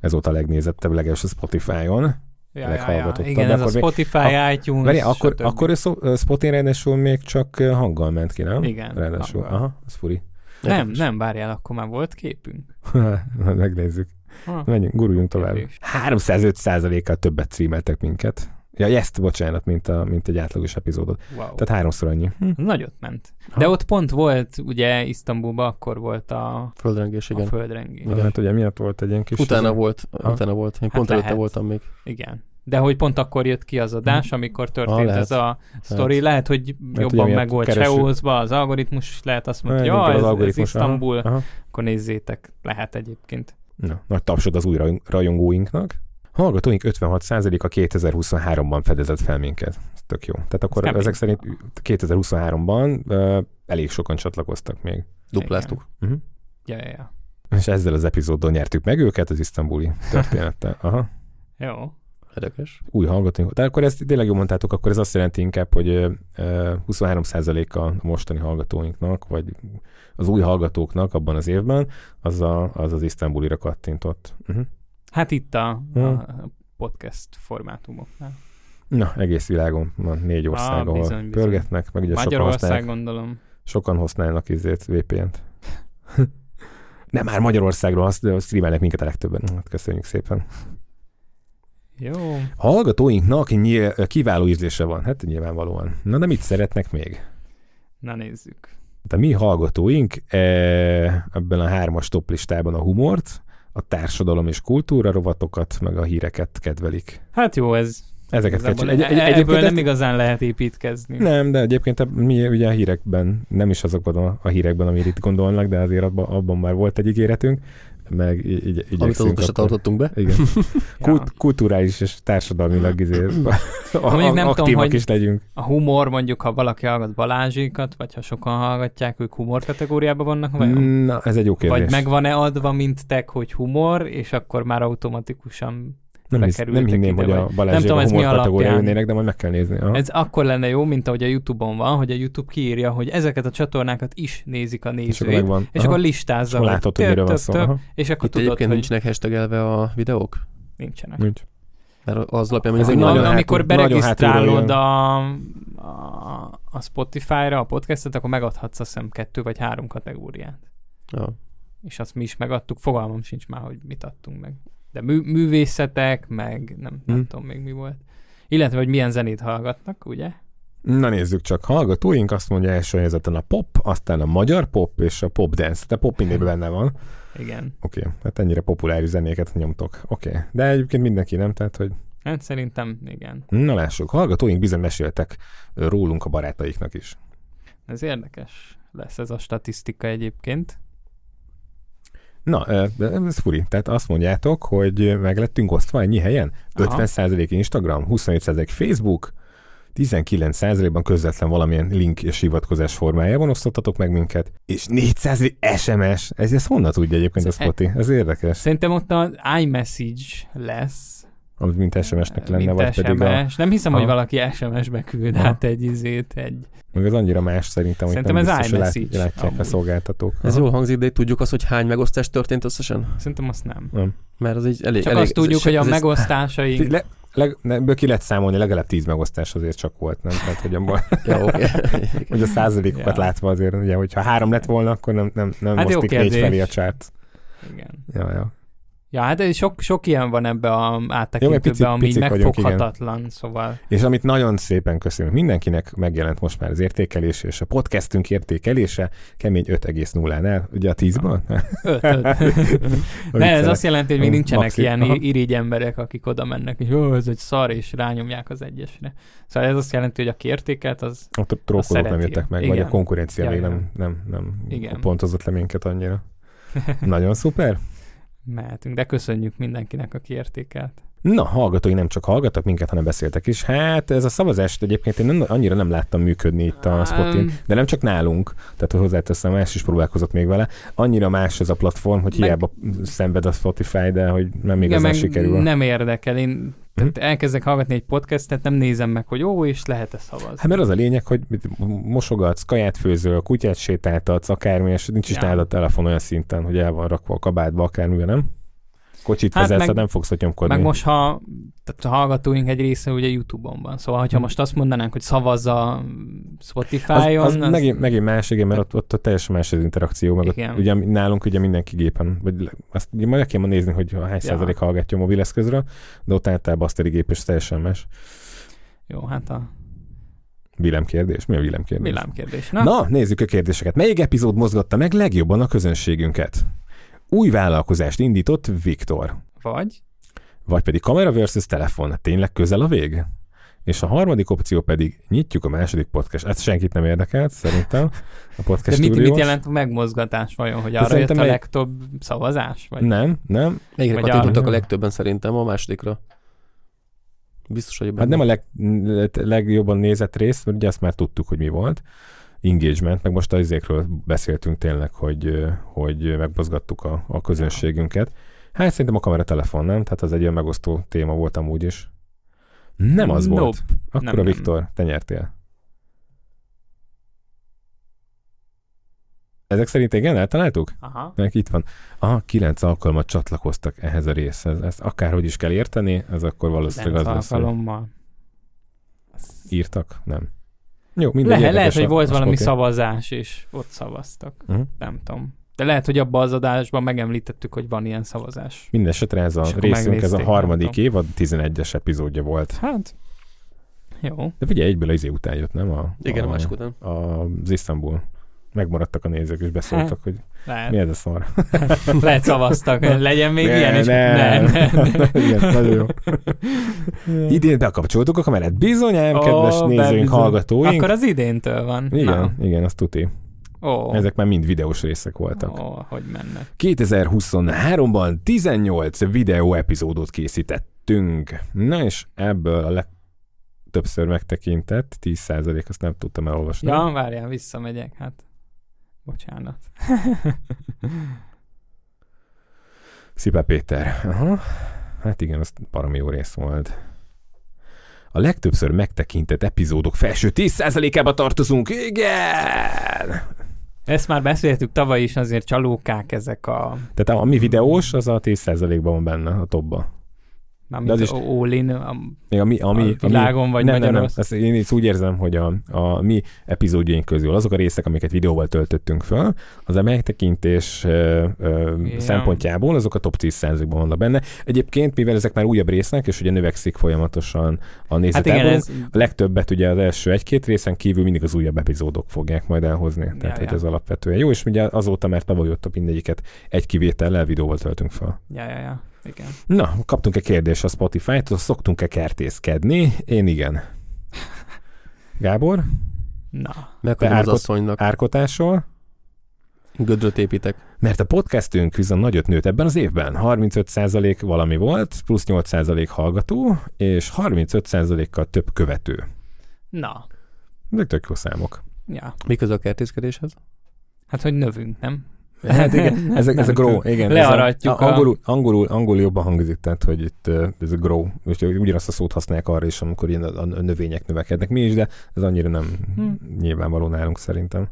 Ez volt a legnézettebb, leges a Spotify-on. Ja, ja, ja. Igen, ez a Spotify, a, iTunes, várj, akkor, akkor Spotify ráadásul még csak hanggal ment ki, nem? Igen. Ráadásul, hanggal. aha, az furi. Nem, nem, várjál, akkor már volt képünk. Megnézzük. Ha. Menjünk, guruljunk tovább. 305%-kal többet streameltek minket. Ja, ezt, bocsánat, mint, a, mint egy átlagos epizódot. Wow. Tehát háromszor annyi. Hm. Nagyot ment. Ha. De ott pont volt, ugye Isztambulban akkor volt a földrengés, igen. A földrengés. Igen. Hát ugye miatt volt egy ilyen kis... Utána volt, ha? utána volt. Én hát pont előtte voltam még. Igen. De hogy pont akkor jött ki az adás, hm. amikor történt ha, ez a sztori. Lehet, lehet hogy lehet, jobban meg volt sehozva az algoritmus, lehet azt mondani, hogy ja, ez, ez Isztambul, aha, aha. akkor nézzétek, lehet egyébként. Na, nagy tapsod az új rajongóinknak. Hallgatóink 56%-a 2023-ban fedezett fel minket. Ez tök jó. Tehát akkor Ez ezek szerint 2023-ban uh, elég sokan csatlakoztak még. Dupláztuk. Uh-huh. Ja, ja, ja. És ezzel az epizóddal nyertük meg őket az isztambuli történettel. Aha. jó. Érdekes. Új hallgatóink. Tehát akkor ezt tényleg jól mondtátok, akkor ez azt jelenti inkább, hogy uh, 23%-a a mostani hallgatóinknak, vagy az új hallgatóknak abban az évben, az a, az, az isztambulira kattintott. Uh-huh. Hát itt a, hmm. a podcast formátumoknál. Na, egész világon van négy ország, ah, ahol bizony, pörgetnek, meg ugye Magyarország sokan gondolom. Sokan használnak izét, VPN-t. Nem már Magyarországról azt streamelnek minket a legtöbben. Hát köszönjük szépen. Jó. A hallgatóinknak nyilv- kiváló ízlése van, hát nyilvánvalóan. Na de mit szeretnek még? Na nézzük. De mi hallgatóink e, ebben a hármas top listában a humort, a társadalom és kultúra rovatokat, meg a híreket kedvelik. Hát jó, ez Ezeket kell csinálni. Egy, egy, ebből nem ezt... igazán lehet építkezni. Nem, de egyébként mi ugye a hírekben, nem is azokban a, a hírekben, amit itt gondolnak, de azért abban, abban már volt egy ígéretünk. Meg így, így Amit azóta se tartottunk be. Igen. Kult. Kulturális és társadalmilag izé, a, a, nem tudom, hogy is legyünk. A humor mondjuk, ha valaki hallgat Balázsikat, vagy ha sokan hallgatják, ők humor kategóriában vannak, vagy? Na, ez egy jó kérdés. Vagy megvan-e adva, mint tek, hogy humor, és akkor már automatikusan nem, hisz, nem hinném, hogy a Balázs nem tudom, ez mi kategória jönnének, de majd meg kell nézni. Aha. Ez akkor lenne jó, mint ahogy a Youtube-on van, hogy a Youtube kiírja, hogy ezeket a csatornákat is nézik a nézők, és akkor, és akkor listázza. És látod, hogy mire van szó. És akkor tudod, egyébként hogy... nincsenek hashtagelve a videók? Nincsenek. Nincs. Mert az alapján, hogy ez egy nagyon Amikor hátul, beregisztrálod a, a, a Spotify-ra a podcastet, akkor megadhatsz azt hiszem kettő vagy három kategóriát. Ja. És azt mi is megadtuk, fogalmam sincs már, hogy mit adtunk meg de mű, művészetek, meg nem, nem hmm. tudom még mi volt. Illetve, hogy milyen zenét hallgatnak, ugye? Na nézzük csak, hallgatóink azt mondja első helyzeten a pop, aztán a magyar pop és a pop dance. De pop mindig benne van. Igen. Oké, okay. hát ennyire populáris zenéket nyomtok. Oké, okay. de egyébként mindenki nem, tehát hogy... Hát szerintem igen. Na lássuk, hallgatóink bizony meséltek rólunk a barátaiknak is. Ez érdekes lesz ez a statisztika egyébként. Na, ez furi. Tehát azt mondjátok, hogy meg lettünk osztva ennyi helyen? Aha. 50% Instagram, 25% Facebook, 19%-ban közvetlen valamilyen link és hivatkozás formájában osztottatok meg minket, és 400 SMS. Ez, ez honnan tudja egyébként ez a Spotify? Ez érdekes. Szerintem ott az iMessage lesz, amit mint SMS-nek lenne, mint vagy SMS. pedig a... Nem hiszem, a... hogy valaki SMS-be küld át egy izét, egy... Meg az annyira más szerintem, hogy szerintem nem ez biztos, hogy lát, látják amúgy. a szolgáltatók. Ez jól hangzik, de tudjuk azt, hogy hány megosztás történt összesen? Szerintem azt nem. Nem. Mert az egy elég... Csak elég, azt tudjuk, hogy a megosztásai... Le, leg, ebből ki lehet számolni, legalább tíz megosztás azért csak volt, nem? Tehát, hogy, abban, ja, okay. hogy a százalékokat ja. látva azért, ugye, hogyha három lett volna, akkor nem, nem, nem hát mosztik négy felé a csárt. Igen. Ja, ja. Ja, hát sok, sok ilyen van ebbe a áttekintőbe, ami picik megfoghatatlan, vagyunk, szóval. És amit nagyon szépen köszönöm, mindenkinek megjelent most már az értékelés, és a podcastünk értékelése kemény 5,0-nál, ugye a 10-ban? 5, 5. ne, ez azt jelenti, hogy még nincsenek Maxi, ilyen aha. irigy emberek, akik oda mennek, és ez egy szar, és rányomják az egyesre. Szóval ez azt jelenti, hogy aki értékelt, az A trókolók nem jöttek meg, Igen. vagy a konkurencia ja, még nem, nem, nem Igen. pontozott le minket annyira. Nagyon szuper mehetünk, de köszönjük mindenkinek, aki értékelt. Na, hallgatói nem csak hallgattak minket, hanem beszéltek is. Hát ez a szavazást egyébként én nem, annyira nem láttam működni itt a Spotin, de nem csak nálunk, tehát hozzáteszem, más is próbálkozott még vele. Annyira más ez a platform, hogy meg... hiába szenved a Spotify, de hogy nem igazán sikerül. Nem érdekel. Én tehát elkezdek hallgatni egy podcastet, nem nézem meg, hogy jó, és lehet-e szavazni. Hát mert az a lényeg, hogy mosogatsz, kaját főzöl, kutyát sétáltatsz, akármi, és nincs is ja. nálad a telefon olyan szinten, hogy el van rakva a kabátba, akármivel, nem? Kocsit hát vezetsz, meg, nem fogsz ott nyomkodni. Meg most, ha tehát a hallgatóink egy része ugye YouTube-on van, szóval ha hm. most azt mondanánk, hogy szavazza Spotify-on... Az, az, az... Megint, megint más, igen, mert ott, ott, ott teljesen más az interakció, meg ott, ugye nálunk ugye mindenki gépen, vagy azt majd kell nézni, hogy a hány ja. százalék hallgatja a mobileszközről, de ott általában azt gép, és teljesen más. Jó, hát a Villámkérdés? Mi a villámkérdés? Villámkérdés. Na? Na, nézzük a kérdéseket. Melyik epizód mozgatta meg legjobban a közönségünket? Új vállalkozást indított Viktor. Vagy? Vagy pedig kamera versus telefon. Tényleg közel a vég? És a harmadik opció pedig nyitjuk a második podcast. Ez senkit nem érdekelt, szerintem. A podcast De mit, mit jelent a megmozgatás vajon, hogy arra jött a egy... legtöbb szavazás? Vagy? Nem, nem. Melyikre kattintottak a legtöbben szerintem a másodikra? Biztos, hogy Hát nem a leg, legjobban nézett rész, mert ugye azt már tudtuk, hogy mi volt engagement, meg most az beszéltünk tényleg, hogy, hogy megmozgattuk a, a közönségünket. Hát szerintem a kamera telefon, nem? Tehát az egy olyan megosztó téma volt amúgy is. Nem az nope. volt. Akkor nem, a Viktor, nem. te nyertél. Ezek szerint igen, eltaláltuk? Aha. Meg itt van. Aha, kilenc alkalmat csatlakoztak ehhez a részhez. Ezt akárhogy is kell érteni, ez akkor valószínűleg az lesz. alkalommal. Írtak? Nem. Jó, minden Le- Lehet, hogy volt valami szavazás, és ott szavaztak. Uh-huh. Nem tudom. De lehet, hogy abban az adásban megemlítettük, hogy van ilyen szavazás. Mindenesetre ez a részünk, ez a harmadik évad, 11-es epizódja volt. Hát, jó. De ugye egyből az izé után jött, nem? A, Igen, a, a másik után. Az Isztambul. Megmaradtak a nézők, és beszóltak, hát, hogy lehet. mi ez a szar. lehet szavaztak, legyen még ne, ilyen, és ne, ne, ne, ne. Igen, nagyon jó. Idén bekapcsoltuk a kamerát. Bizonyám, oh, kedves nézőink, hallgatóink. Akkor az idéntől van. Igen, Na. igen, azt tuti. Oh. Ezek már mind videós részek voltak. Oh, hogy mennek. 2023-ban 18 videó epizódot készítettünk. Na és ebből a legtöbbször megtekintett 10% azt nem tudtam elolvasni. Ja, várjál, visszamegyek, hát bocsánat. Szipa Péter. Aha. Hát igen, az baromi jó rész volt. A legtöbbször megtekintett epizódok felső 10%-ába tartozunk. Igen! Ezt már beszéltük tavaly is, azért csalókák ezek a... Tehát ami videós, az a 10%-ban van benne a topba. Mármint az is, all in, a, a, mi, ami, a világon, ami, vagy nem, nem, nem. Ezt én is úgy érzem, hogy a, a mi epizódjaink közül azok a részek, amiket videóval töltöttünk föl, az a megtekintés ö, ö, szempontjából azok a top 10%-ban vannak benne. Egyébként, mivel ezek már újabb részek, és ugye növekszik folyamatosan a nézetából, hát ez... a legtöbbet ugye az első egy-két részen kívül mindig az újabb epizódok fogják majd elhozni. Ja, Tehát, ja. hogy ez alapvetően jó, és ugye azóta, mert tavaly ott mindegyiket egy kivétellel videóval töltünk fel. Ja, ja, ja. Igen. Na, kaptunk egy kérdést a Spotify-tól, szoktunk-e kertészkedni? Én igen. Gábor? Na. Meghagyom az asszonynak. Árkotásról? Gödröt építek. Mert a podcastünk viszont nagyot nőtt ebben az évben. 35% valami volt, plusz 8% hallgató, és 35%-kal több követő. Na. Ezek tök jó számok. Ja. Mik az a kertészkedéshez? Hát, hogy növünk, nem? Hát igen, ez, ez a grow, igen. Learatjuk. A, a, angolul, angolul, angolul jobban hangzik, tehát, hogy itt ez a grow, és ugyanazt a szót használják arra is, amikor ilyen a, a növények növekednek. Mi is, de ez annyira nem hmm. nyilvánvaló nálunk szerintem.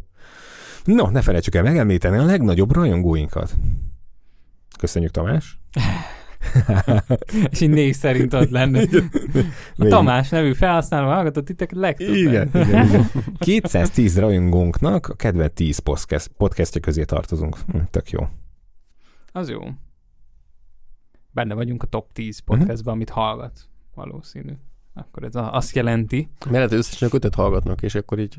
No, ne felejtsük el megemlíteni a legnagyobb rajongóinkat. Köszönjük, Tamás. és így név szerint ott lenne. A Tamás nevű felhasználó hallgatott titeket legtöbben. Igen, igen, igen. 210 rajongónknak a kedvenc 10 podcast, podcastja közé tartozunk. Hm, tök jó. Az jó. Benne vagyunk a top 10 podcastban, uh-huh. amit hallgat. Valószínű akkor ez azt jelenti. Mert összesen kötet hallgatnak, és akkor így...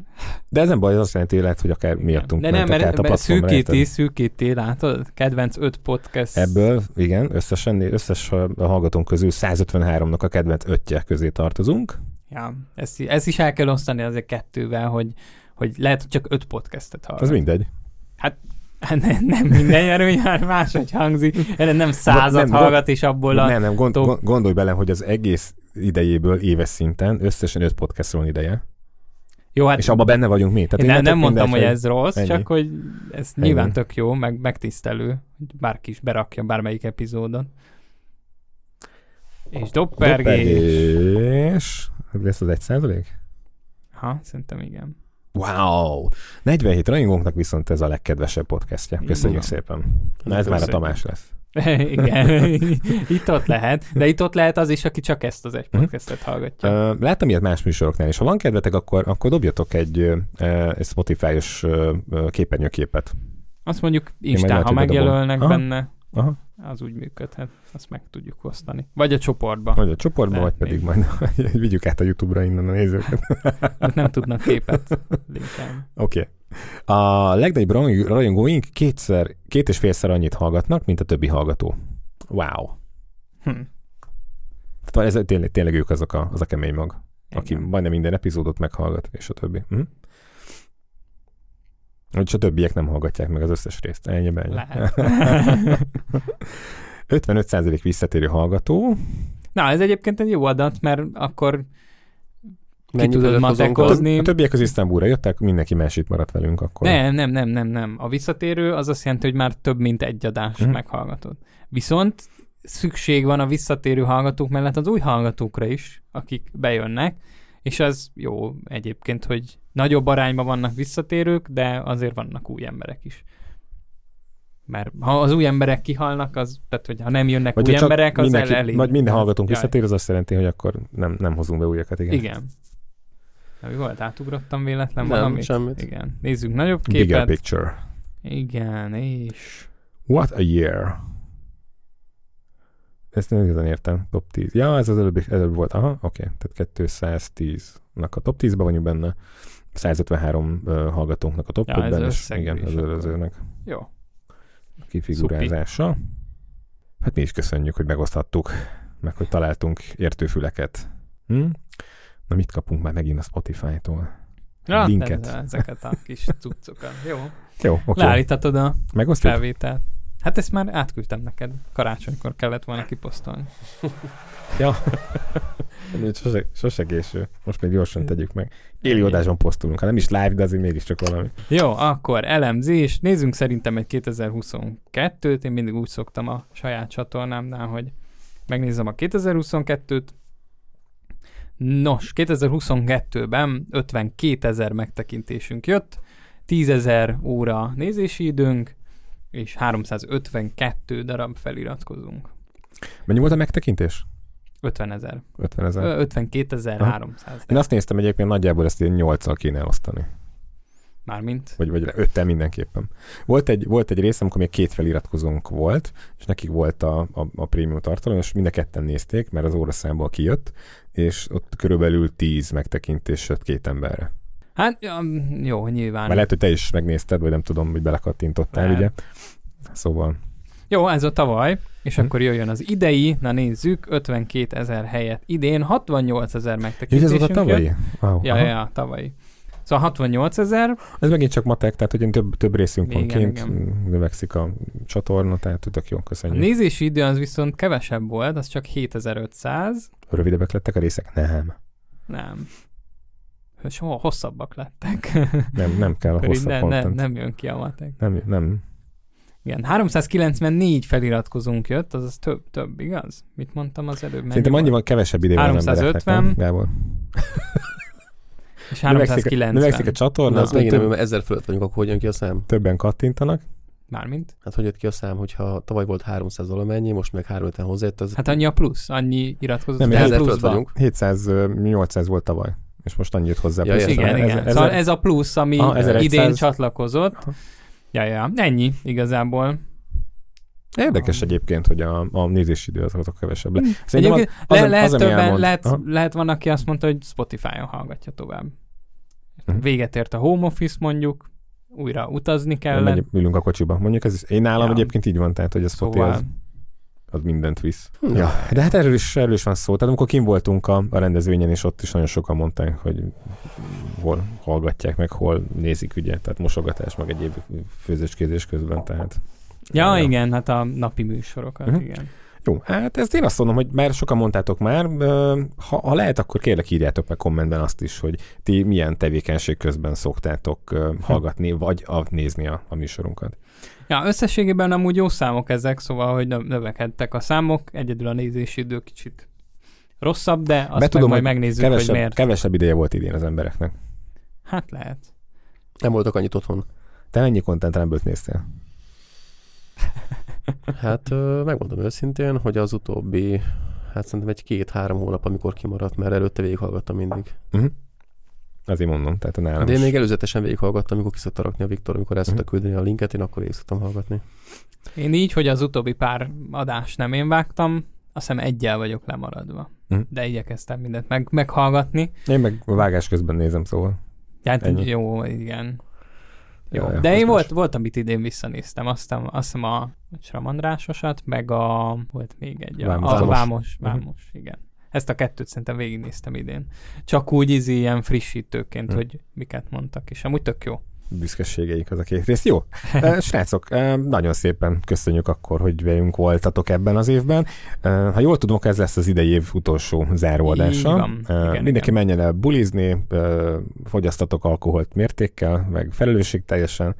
De ez nem baj, az azt jelenti, lehet, hogy akár miattunk De nem, mert, át a mert szűkíti, szűkíti, látod? Kedvenc öt podcast. Ebből, igen, összesen, összes hallgatónk közül 153-nak a kedvenc ötje közé tartozunk. Ja, ezt, ezt is el kell osztani azért kettővel, hogy, hogy lehet, hogy csak öt podcastet hallgat. Az mindegy. Hát nem, nem minden mert máshogy hangzik. Nem százat nem, hallgat, és abból a... Nem, nem, gond, top... gondolj bele, hogy az egész idejéből éves szinten összesen öt podcast van ideje. Jó, hát és abban benne vagyunk mi. Tehát én nem, nem mondtam, hogy ez rossz, ennyi. csak hogy ez ennyi. nyilván tök jó, meg megtisztelő, hogy bárki is berakja bármelyik epizódon. És doppergés. Doppergés. Lesz az egy százalék? Ha, szerintem igen. Wow! 47 rajongónknak viszont ez a legkedvesebb podcastja. Köszönjük Igen. szépen. Na ez már a Tamás lesz. Igen, itt ott lehet, de itt ott lehet az is, aki csak ezt az egy mhm. podcastet hallgatja. Uh, láttam ilyet más műsoroknál is. Ha van kedvetek, akkor, akkor dobjatok egy, egy Spotify-os képernyőképet. Azt mondjuk Instán, ha megjelölnek Aha. benne, Aha. az úgy működhet. Azt meg tudjuk osztani. Vagy a csoportba. Vagy a csoportba, vagy pedig majd vigyük át a YouTube-ra innen a nézőket. nem tudnak képet linkelni. Oké. Okay. A legnagyobb rajongóink kétszer, két és félszer annyit hallgatnak, mint a többi hallgató. Wow. Hm. Tehát ez tényleg, tényleg ők azok a, az a kemény mag, Igen. aki majdnem minden epizódot meghallgat, és a többi. Hm? Hogy a többiek nem hallgatják meg az összes részt. Ennyi, ennyi. Lehet. 55% visszatérő hallgató. Na, ez egyébként egy jó adat, mert akkor ki tudod matekozni. A többiek az Isztambulra jöttek, mindenki más itt maradt velünk akkor. Nem, nem, nem, nem, nem. A visszatérő az azt jelenti, hogy már több mint egy adás uh-huh. meghallgatod. Viszont szükség van a visszatérő hallgatók mellett az új hallgatókra is, akik bejönnek, és az jó egyébként, hogy nagyobb arányban vannak visszatérők, de azért vannak új emberek is. Mert ha az új emberek kihalnak, az, tehát hogy ha nem jönnek vagy új emberek, az mindenki, el, elég. Vagy minden hallgatónk visszatér, az azt jelenti, hogy akkor nem, nem hozunk be újakat, igen. Igen. Mi volt? Átugrottam véletlen nem, valamit? semmit. Igen. Nézzük nagyobb képet. Bigger picture. Igen, és... What a year. Ezt nem igazán értem. Top 10. Ja, ez az előbb, előbb volt. Aha, oké. Okay. Tehát 210-nak a top 10-ben vagyunk benne. 153 uh, hallgatónknak a top ja, 5-ben, és igen, az előzőnek. Jó. A kifigurázása. Szupi. Hát mi is köszönjük, hogy megoszthattuk, meg hogy találtunk értőfüleket. Hm? Na mit kapunk már megint a Spotify-tól? Ja, linket. ezeket a kis cuccokat. Jó. Jó, oké. Leállítatod a Megosztjuk? felvételt. Hát ezt már átküldtem neked. Karácsonykor kellett volna kiposztolni. Ja. sose, sose késő. Most még gyorsan tegyük meg. Éli adásban posztolunk. Ha nem is live, de azért mégiscsak valami. Jó, akkor elemzés. Nézzünk szerintem egy 2022-t. Én mindig úgy szoktam a saját csatornámnál, hogy megnézem a 2022-t. Nos, 2022-ben 52 ezer megtekintésünk jött, 10 ezer óra nézési időnk, és 352 darab feliratkozunk. Mennyi volt a megtekintés? 50 ezer. 50 ezer. 52 ezer 300. Én azt néztem egyébként nagyjából ezt ilyen 8 kéne elosztani. Mármint? Vagy, vagy öttel mindenképpen. Volt egy, volt egy rész, amikor még két feliratkozónk volt, és nekik volt a, a, a prémium tartalom, és mind a ketten nézték, mert az óraszámból kijött, és ott körülbelül 10 megtekintés jött két emberre. Hát, jó, nyilván. Mert lehet, hogy te is megnézted, vagy nem tudom, hogy belekattintottál, lehet. ugye? Szóval... Jó, ez a tavaly, és hm. akkor jöjjön az idei, na nézzük, 52 ezer helyet idén, 68 ezer megtekintésünk. Ez az a tavalyi? Wow. Ja, ja, ja, tavalyi. Szóval 68 ezer. Ez megint csak matek, tehát hogy több, több részünk igen, van kint, növekszik a csatorna, tehát tök jó, köszönjük. A nézési idő az viszont kevesebb volt, az csak 7500. Rövidebbek lettek a részek? Nem. Nem. Soha hosszabbak lettek. Nem, nem kell a hosszabb nem, nem, nem jön ki a matek. Nem, nem. Igen, 394 feliratkozunk jött, azaz több, több, igaz? Mit mondtam az előbb? Szerintem annyival kevesebb idő van 350. Gábor? És 390. Növekszik a csatorna. Na, az megint több... ezer fölött vagyunk, akkor hogyan ki a szám? Többen kattintanak. Mármint? Hát hogy jött ki a szám, hogyha tavaly volt 300 valamennyi, most meg 350 hozzájött. Az... Hát annyi a plusz, annyi iratkozott. Nem, ezer fölött vagyunk. 700-800 volt tavaly és most annyit hozzá. Ja, plusz. igen, igen. Ezer, szóval ez a plusz, ami 1100... idén csatlakozott. Aha. Ja, ja, ennyi igazából. Érdekes egyébként, hogy a, a nézési idő kevesebb le. Hm. Az, le, lehet, az, többen, lehet, lehet van, aki azt mondta, hogy Spotify-on hallgatja tovább. Uh-huh. Véget ért a home office mondjuk, újra utazni kell. Megy, ülünk a kocsiba. Mondjuk ez is, én nálam ja. egyébként így van, tehát hogy a Spotify szóval... az, az mindent visz. Hm. Ja, de hát erről is, erről is van szó. Tehát amikor kim voltunk a, a rendezvényen, és ott is nagyon sokan mondták, hogy hol hallgatják, meg hol nézik, ugye, tehát mosogatás, meg egyéb főzéskézés közben, tehát Ja, igen, hát a napi műsorokat, uh-huh. igen. Jó, hát ezt én azt mondom, hogy már sokan mondtátok már, ha, ha lehet, akkor kérlek írjátok meg kommentben azt is, hogy ti milyen tevékenység közben szoktátok hm. hallgatni, vagy a, nézni a, a műsorunkat. Ja, összességében amúgy jó számok ezek, szóval, hogy növekedtek a számok, egyedül a nézési idő kicsit rosszabb, de azt Be tudom, meg majd megnézzük, kevesebb, hogy miért. Kevesebb ideje volt idén az embereknek. Hát lehet. Nem voltak annyit otthon. Te mennyi Content Rumble-t néztél? Hát megmondom őszintén, hogy az utóbbi, hát szerintem egy két-három hónap, amikor kimaradt, mert előtte végighallgattam mindig. Uh-huh. Azért mondom, tehát a nálam De én még előzetesen végighallgattam, amikor kiszokta rakni a Viktor, amikor el uh-huh. küldeni a linket, én akkor szoktam hallgatni. Én így, hogy az utóbbi pár adást nem én vágtam, azt hiszem egyel vagyok lemaradva. Uh-huh. De igyekeztem mindent meg, meghallgatni. Én meg a vágás közben nézem, szóval. Hát Ennyi. jó, igen. Jó, ja, de én volt, volt, amit idén visszanéztem, azt, azt hiszem a Sramandrásosat, meg a, volt még egy, a Vámos, a Vámos, Vámos uh-huh. igen. Ezt a kettőt szerintem végignéztem idén. Csak úgy izi ilyen frissítőként, uh-huh. hogy miket mondtak, és amúgy tök jó büszkeségeik az a két rész. Jó, srácok, nagyon szépen köszönjük akkor, hogy velünk voltatok ebben az évben. Ha jól tudom, ez lesz az idei év utolsó záróadása. Igen, Mindenki igen. menjen el bulizni, fogyasztatok alkoholt mértékkel, meg felelősségteljesen,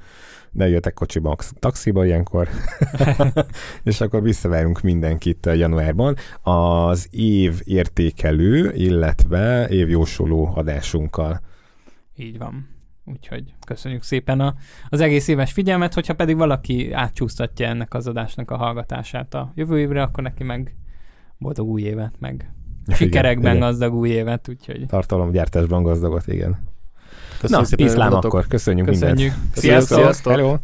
ne jöjjetek kocsiba, taxiba ilyenkor, és akkor visszavárunk mindenkit januárban. Az év értékelő, illetve évjósoló adásunkkal. Így van. Úgyhogy köszönjük szépen a, az egész éves figyelmet, hogyha pedig valaki átcsúsztatja ennek az adásnak a hallgatását a jövő évre, akkor neki meg boldog új évet, meg ja, sikerekben igen, gazdag új évet, úgyhogy... Tartalomgyártásban gazdagot, igen. Köszönjük Na, szépen, iszlám akkor, köszönjük, köszönjük mindent. Sziasztok! Sziasztok. Hello.